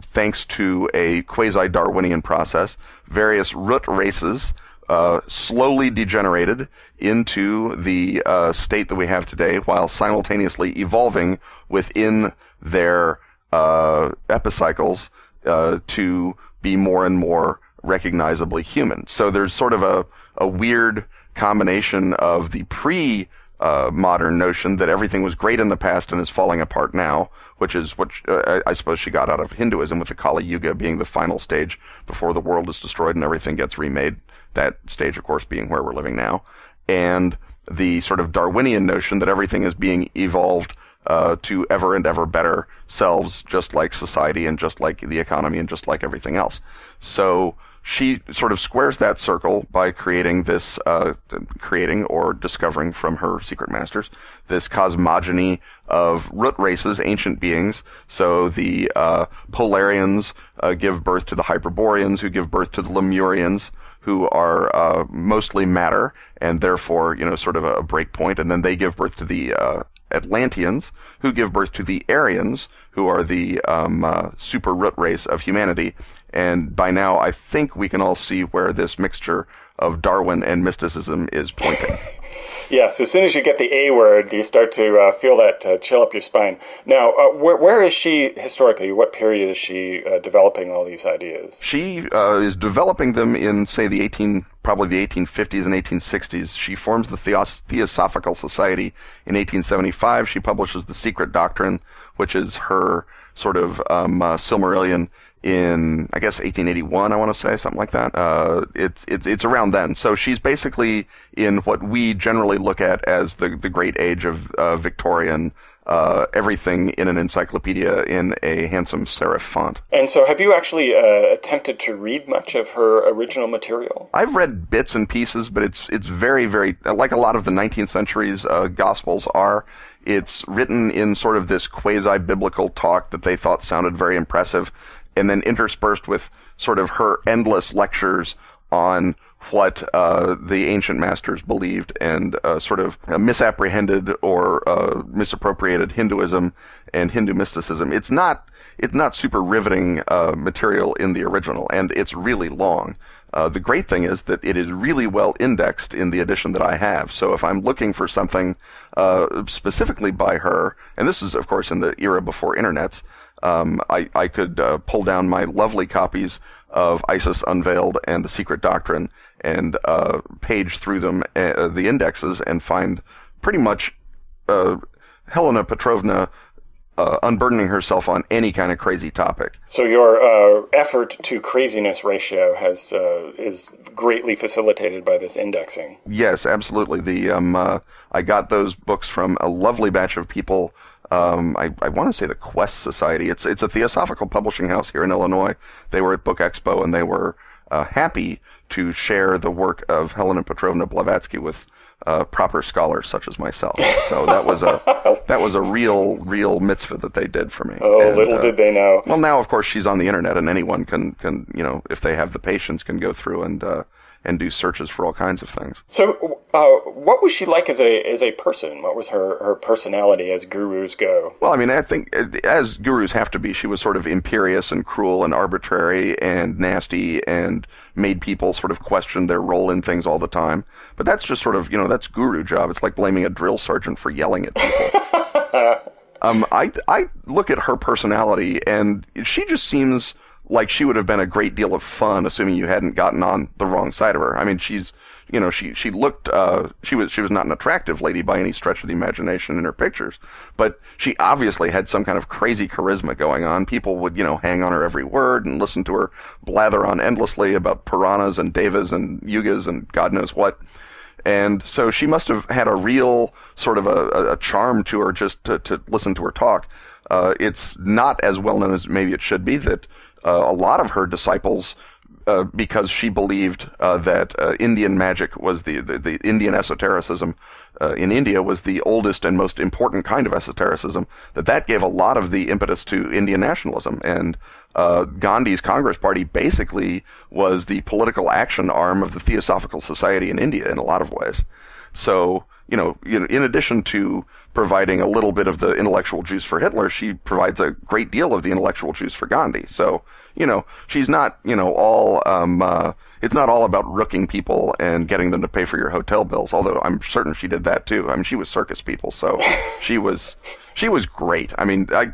thanks to a quasi-Darwinian process, various root races uh, slowly degenerated into the uh, state that we have today while simultaneously evolving within their uh, epicycles uh, to be more and more recognizably human. So there's sort of a, a weird combination of the pre uh, modern notion that everything was great in the past and is falling apart now, which is what uh, I suppose she got out of Hinduism with the Kali Yuga being the final stage before the world is destroyed and everything gets remade. That stage, of course, being where we're living now. And the sort of Darwinian notion that everything is being evolved uh, to ever and ever better selves, just like society and just like the economy and just like everything else. So she sort of squares that circle by creating this, uh, creating or discovering from her secret masters this cosmogony of root races, ancient beings. So the uh, Polarians uh, give birth to the Hyperboreans, who give birth to the Lemurians, who are uh, mostly matter and therefore, you know, sort of a break point, and then they give birth to the uh, Atlanteans, who give birth to the Aryans, who are the um, uh, super root race of humanity. And by now, I think we can all see where this mixture of Darwin and mysticism is pointing. Yes, as soon as you get the A word, you start to uh, feel that uh, chill up your spine. Now, uh, where, where is she historically? What period is she uh, developing all these ideas? She uh, is developing them in, say, the 18, probably the 1850s and 1860s. She forms the Theos- Theosophical Society in 1875. She publishes The Secret Doctrine, which is her sort of um, uh, Silmarillion in I guess 1881, I want to say something like that. Uh, it's it's it's around then. So she's basically in what we generally look at as the the great age of uh, Victorian. Uh, everything in an encyclopedia in a handsome serif font. And so, have you actually uh, attempted to read much of her original material? I've read bits and pieces, but it's it's very very like a lot of the 19th century's uh, gospels are. It's written in sort of this quasi biblical talk that they thought sounded very impressive and then interspersed with sort of her endless lectures on what uh, the ancient masters believed and uh, sort of misapprehended or uh, misappropriated Hinduism and Hindu mysticism. It's not it's not super riveting uh, material in the original, and it's really long. Uh, the great thing is that it is really well indexed in the edition that I have. So if I'm looking for something uh, specifically by her, and this is of course in the era before internets, um, I, I could uh, pull down my lovely copies of Isis Unveiled and The Secret Doctrine and uh, page through them, uh, the indexes, and find pretty much uh, Helena Petrovna uh, unburdening herself on any kind of crazy topic. So your uh, effort to craziness ratio has uh, is greatly facilitated by this indexing. Yes, absolutely. The um, uh, I got those books from a lovely batch of people um, I, I want to say the Quest Society. It's it's a theosophical publishing house here in Illinois. They were at Book Expo and they were uh, happy to share the work of Helena Petrovna Blavatsky with uh, proper scholars such as myself. So that was a that was a real real mitzvah that they did for me. Oh, and, little uh, did they know. Well, now of course she's on the internet, and anyone can can you know if they have the patience can go through and uh, and do searches for all kinds of things. So, uh, what was she like as a as a person? What was her her personality as gurus go? Well, I mean, I think as gurus have to be, she was sort of imperious and cruel and arbitrary and nasty and made people sort of question their role in things all the time. But that's just sort of you know that's guru job. It's like blaming a drill sergeant for yelling at people. um, I I look at her personality and she just seems like she would have been a great deal of fun, assuming you hadn't gotten on the wrong side of her. I mean, she's, you know, she, she looked, uh, she was, she was not an attractive lady by any stretch of the imagination in her pictures, but she obviously had some kind of crazy charisma going on. People would, you know, hang on her every word and listen to her blather on endlessly about Puranas and Devas and Yugas and God knows what. And so she must have had a real sort of a, a charm to her just to, to listen to her talk. Uh, it's not as well known as maybe it should be that a lot of her disciples uh, because she believed uh, that uh, Indian magic was the, the, the Indian esotericism uh, in India was the oldest and most important kind of esotericism. That that gave a lot of the impetus to Indian nationalism, and uh, Gandhi's Congress Party basically was the political action arm of the Theosophical Society in India in a lot of ways. So you know, you know, in addition to providing a little bit of the intellectual juice for Hitler, she provides a great deal of the intellectual juice for Gandhi. So, you know, she's not, you know, all, um, uh, it's not all about rooking people and getting them to pay for your hotel bills, although I'm certain she did that too. I mean, she was circus people, so she was, she was great. I mean, I,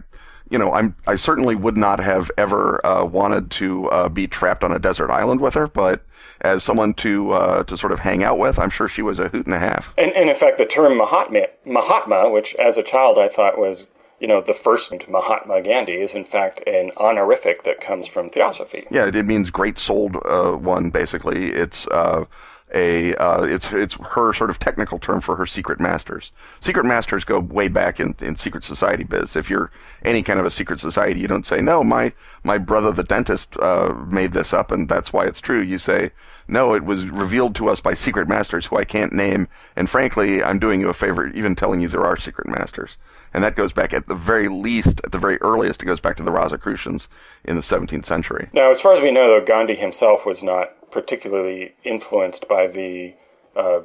you know, I'm, I certainly would not have ever, uh, wanted to, uh, be trapped on a desert island with her, but as someone to uh, to sort of hang out with. I'm sure she was a hoot and a half. And, and in fact, the term Mahatma, Mahatma, which as a child I thought was you know, the first Mahatma Gandhi is in fact an honorific that comes from theosophy. Yeah, it means great souled uh, one. Basically, it's uh, a uh, it's it's her sort of technical term for her secret masters. Secret masters go way back in, in secret society biz. If you're any kind of a secret society, you don't say no. My my brother the dentist uh, made this up, and that's why it's true. You say no. It was revealed to us by secret masters who I can't name, and frankly, I'm doing you a favor even telling you there are secret masters. And that goes back at the very least, at the very earliest, it goes back to the Rosicrucians in the 17th century. Now, as far as we know, though, Gandhi himself was not particularly influenced by the uh,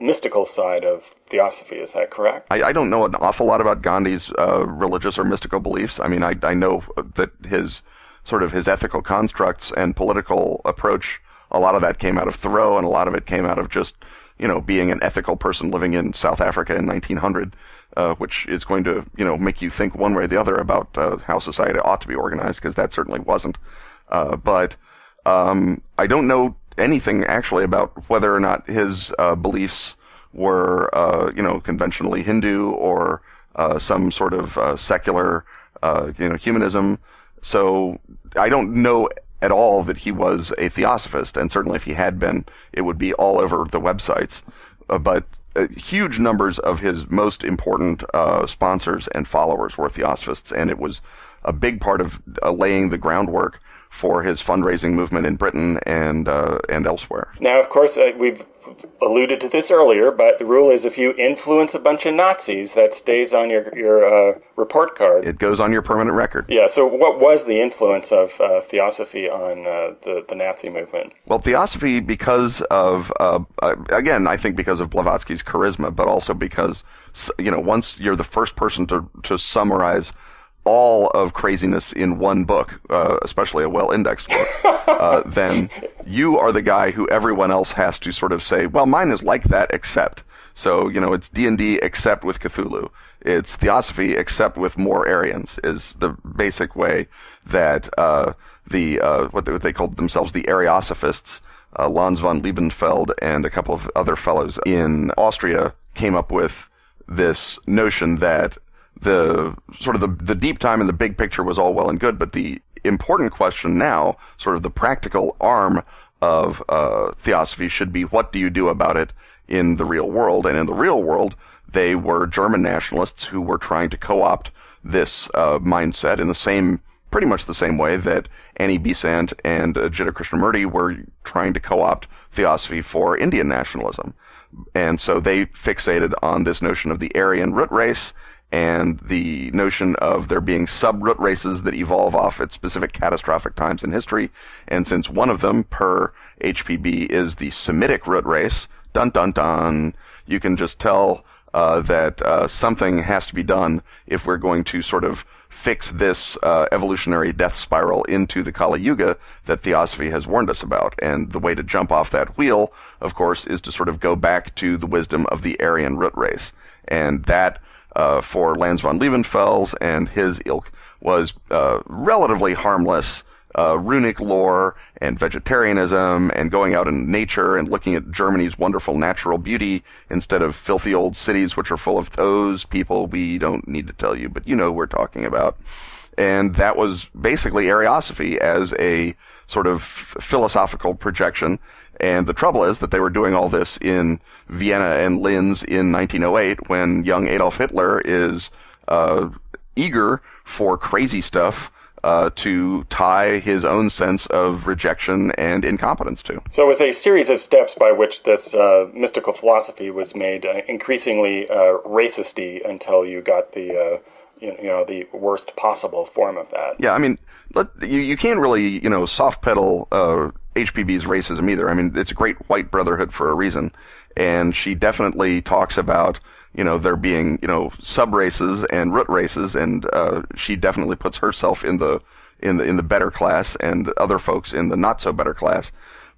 mystical side of theosophy. Is that correct? I, I, don't know an awful lot about Gandhi's uh, religious or mystical beliefs. I mean, I, I know that his sort of his ethical constructs and political approach, a lot of that came out of Thoreau, and a lot of it came out of just you know being an ethical person living in South Africa in 1900. Uh, which is going to, you know, make you think one way or the other about uh, how society ought to be organized, because that certainly wasn't. Uh, but um, I don't know anything actually about whether or not his uh, beliefs were, uh, you know, conventionally Hindu or uh, some sort of uh, secular, uh, you know, humanism. So I don't know at all that he was a theosophist, and certainly if he had been, it would be all over the websites. Uh, but huge numbers of his most important sponsors and followers were theosophists, and it was a big part of laying the groundwork for his fundraising movement in Britain and uh, and elsewhere. Now, of course, uh, we've alluded to this earlier, but the rule is if you influence a bunch of Nazis, that stays on your your uh, report card. It goes on your permanent record. Yeah. So, what was the influence of uh, Theosophy on uh, the the Nazi movement? Well, Theosophy, because of uh, again, I think because of Blavatsky's charisma, but also because you know once you're the first person to to summarize all of craziness in one book, uh, especially a well-indexed book, uh, then you are the guy who everyone else has to sort of say, well, mine is like that, except. So, you know, it's D&D except with Cthulhu. It's Theosophy except with more Aryans is the basic way that, uh, the, uh, what they, what they called themselves the Ariosophists, uh, Lanz von Liebenfels and a couple of other fellows in Austria came up with this notion that the sort of the, the deep time and the big picture was all well and good, but the important question now, sort of the practical arm of uh, theosophy, should be what do you do about it in the real world? And in the real world, they were German nationalists who were trying to co-opt this uh, mindset in the same, pretty much the same way that Annie Besant and uh, Jiddu Krishnamurti were trying to co-opt theosophy for Indian nationalism. And so they fixated on this notion of the Aryan root race and the notion of there being sub-root races that evolve off at specific catastrophic times in history. And since one of them, per HPB, is the Semitic root race, dun dun dun, you can just tell uh, that uh, something has to be done if we're going to sort of fix this uh, evolutionary death spiral into the Kali Yuga that Theosophy has warned us about. And the way to jump off that wheel, of course, is to sort of go back to the wisdom of the Aryan root race. And that uh, for Lanz von Liebenfels and his ilk was uh, relatively harmless uh, runic lore and vegetarianism and going out in nature and looking at Germany's wonderful natural beauty instead of filthy old cities which are full of those people we don't need to tell you, but you know we're talking about. And that was basically Ariosophy as a sort of philosophical projection and the trouble is that they were doing all this in Vienna and Linz in 1908 when young Adolf Hitler is uh, eager for crazy stuff uh, to tie his own sense of rejection and incompetence to. So it was a series of steps by which this uh, mystical philosophy was made uh, increasingly uh, racisty until you got the uh, you know the worst possible form of that. Yeah, I mean, let, you you can't really you know soft pedal uh, HPB's racism either. I mean, it's a great white brotherhood for a reason. And she definitely talks about, you know, there being, you know, sub races and root races. And, uh, she definitely puts herself in the, in the, in the better class and other folks in the not so better class.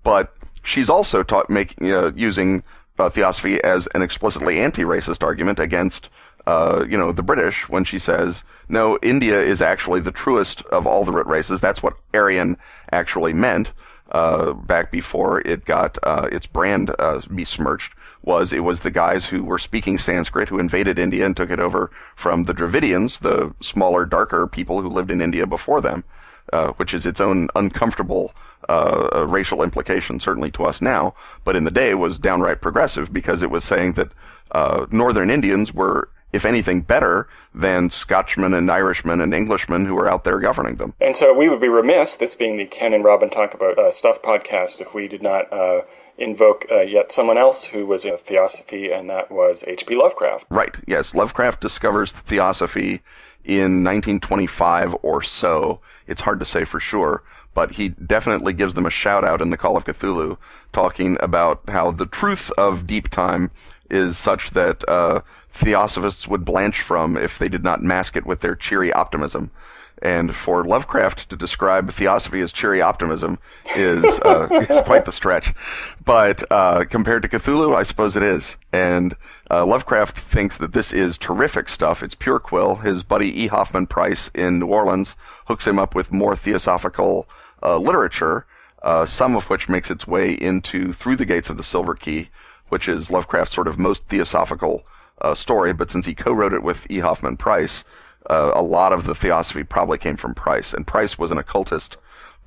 But she's also taught making, uh, using, uh, theosophy as an explicitly anti-racist argument against, uh, you know, the British when she says, no, India is actually the truest of all the root races. That's what Aryan actually meant. uh, back before it got uh, its brand uh, besmirched was it was the guys who were speaking Sanskrit who invaded India and took it over from the Dravidians, the smaller, darker people who lived in India before them, uh, which is its own uncomfortable uh, uh, racial implication, certainly to us now, but in the day was downright progressive because it was saying that uh, northern Indians were if anything, better than Scotchmen and Irishmen and Englishmen who were out there governing them. And so we would be remiss, this being the Ken and Robin Talk About uh, Stuff podcast, if we did not uh, invoke uh, yet someone else who was in theosophy, and that was H.P. Lovecraft. Right, yes. Lovecraft discovers theosophy in 1925 or so. It's hard to say for sure, but he definitely gives them a shout out in the Call of Cthulhu, talking about how the truth of deep time is such that uh, theosophists would blanch from if they did not mask it with their cheery optimism. And for Lovecraft to describe theosophy as cheery optimism is uh, is quite the stretch. But uh, compared to Cthulhu, I suppose it is. And uh, Lovecraft thinks that this is terrific stuff. It's pure quill. His buddy E. Hoffman Price in New Orleans hooks him up with more theosophical literature, uh, some of which makes its way into Through the Gates of the Silver Key, which is Lovecraft's sort of most theosophical uh, story. But since he co-wrote it with E. Hoffman Price, uh, a lot of the theosophy probably came from Price, and Price was an occultist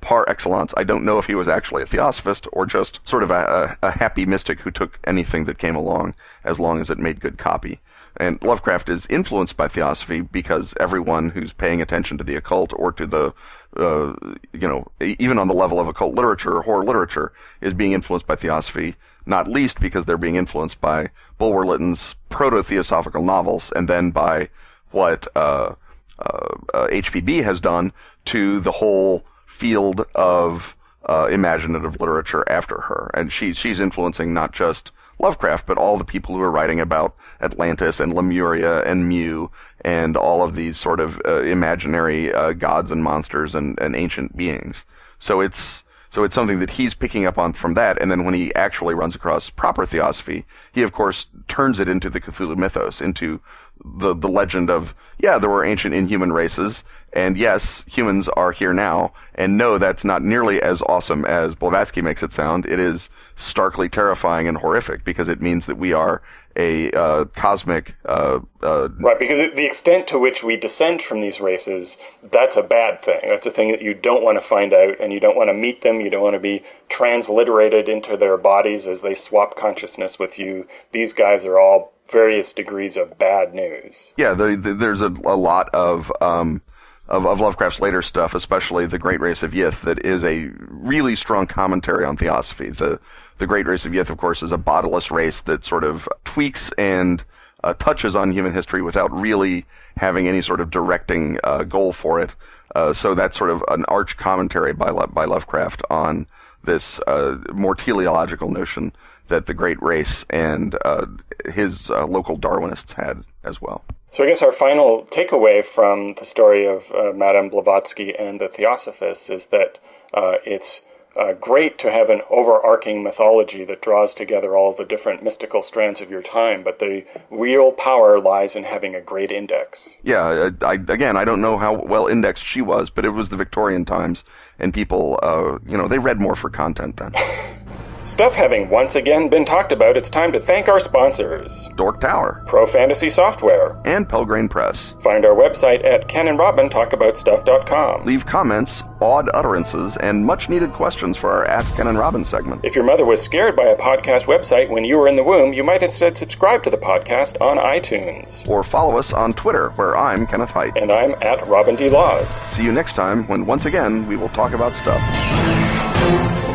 par excellence. I don't know if he was actually a theosophist or just sort of a, a, a, happy mystic who took anything that came along as long as it made good copy. And Lovecraft is influenced by theosophy because everyone who's paying attention to the occult or to the, uh, you know, even on the level of occult literature or horror literature is being influenced by theosophy, not least because they're being influenced by Bulwer Lytton's proto-theosophical novels and then by what, uh, uh, HPB has done to the whole field of uh, imaginative literature after her, and she she's influencing not just Lovecraft, but all the people who are writing about Atlantis and Lemuria and Mu and all of these sort of uh, imaginary uh, gods and monsters and, and ancient beings. So it's so it's something that he's picking up on from that, and then when he actually runs across proper theosophy, he of course turns it into the Cthulhu mythos, into the the legend of yeah, there were ancient inhuman races, and yes, humans are here now, and no, that's not nearly as awesome as Blavatsky makes it sound. It is starkly terrifying and horrific because it means that we are a uh, cosmic uh, uh, right. Because the extent to which we descend from these races, that's a bad thing. That's a thing that you don't want to find out, and you don't want to meet them. You don't want to be transliterated into their bodies as they swap consciousness with you. These guys are all various degrees of bad news. Yeah, the, the, there's a, a, lot of, um, of, of Lovecraft's later stuff, especially the Great Race of Yith, that is a really strong commentary on theosophy. The the Great Race of Yith, of course, is a bodiless race that sort of tweaks and uh, touches on human history without really having any sort of directing uh, goal for it. Uh, so that's sort of an arch commentary by by Lovecraft on this uh, more teleological notion that the great race and uh, his uh, local Darwinists had as well. So I guess our final takeaway from the story of uh, Madame Blavatsky and the Theosophists is that uh, it's uh, great to have an overarching mythology that draws together all the different mystical strands of your time, but the real power lies in having a great index. Yeah, I, again, I don't know how well indexed she was, but it was the Victorian times, and people, uh, you know, they read more for content then. Stuff having once again been talked about, it's time to thank our sponsors Dork Tower, Pro Fantasy Software, and Pelgrane Press. Find our website at kenandrobintalkaboutstuff.com. Leave comments, odd utterances, and much needed questions for our Ask Ken and Robin segment. If your mother was scared by a podcast website when you were in the womb, you might instead subscribe to the podcast on iTunes. Or follow us on Twitter, where I'm Kenneth Hite. And I'm at Robin D. Laws. See you next time when once again we will talk about stuff.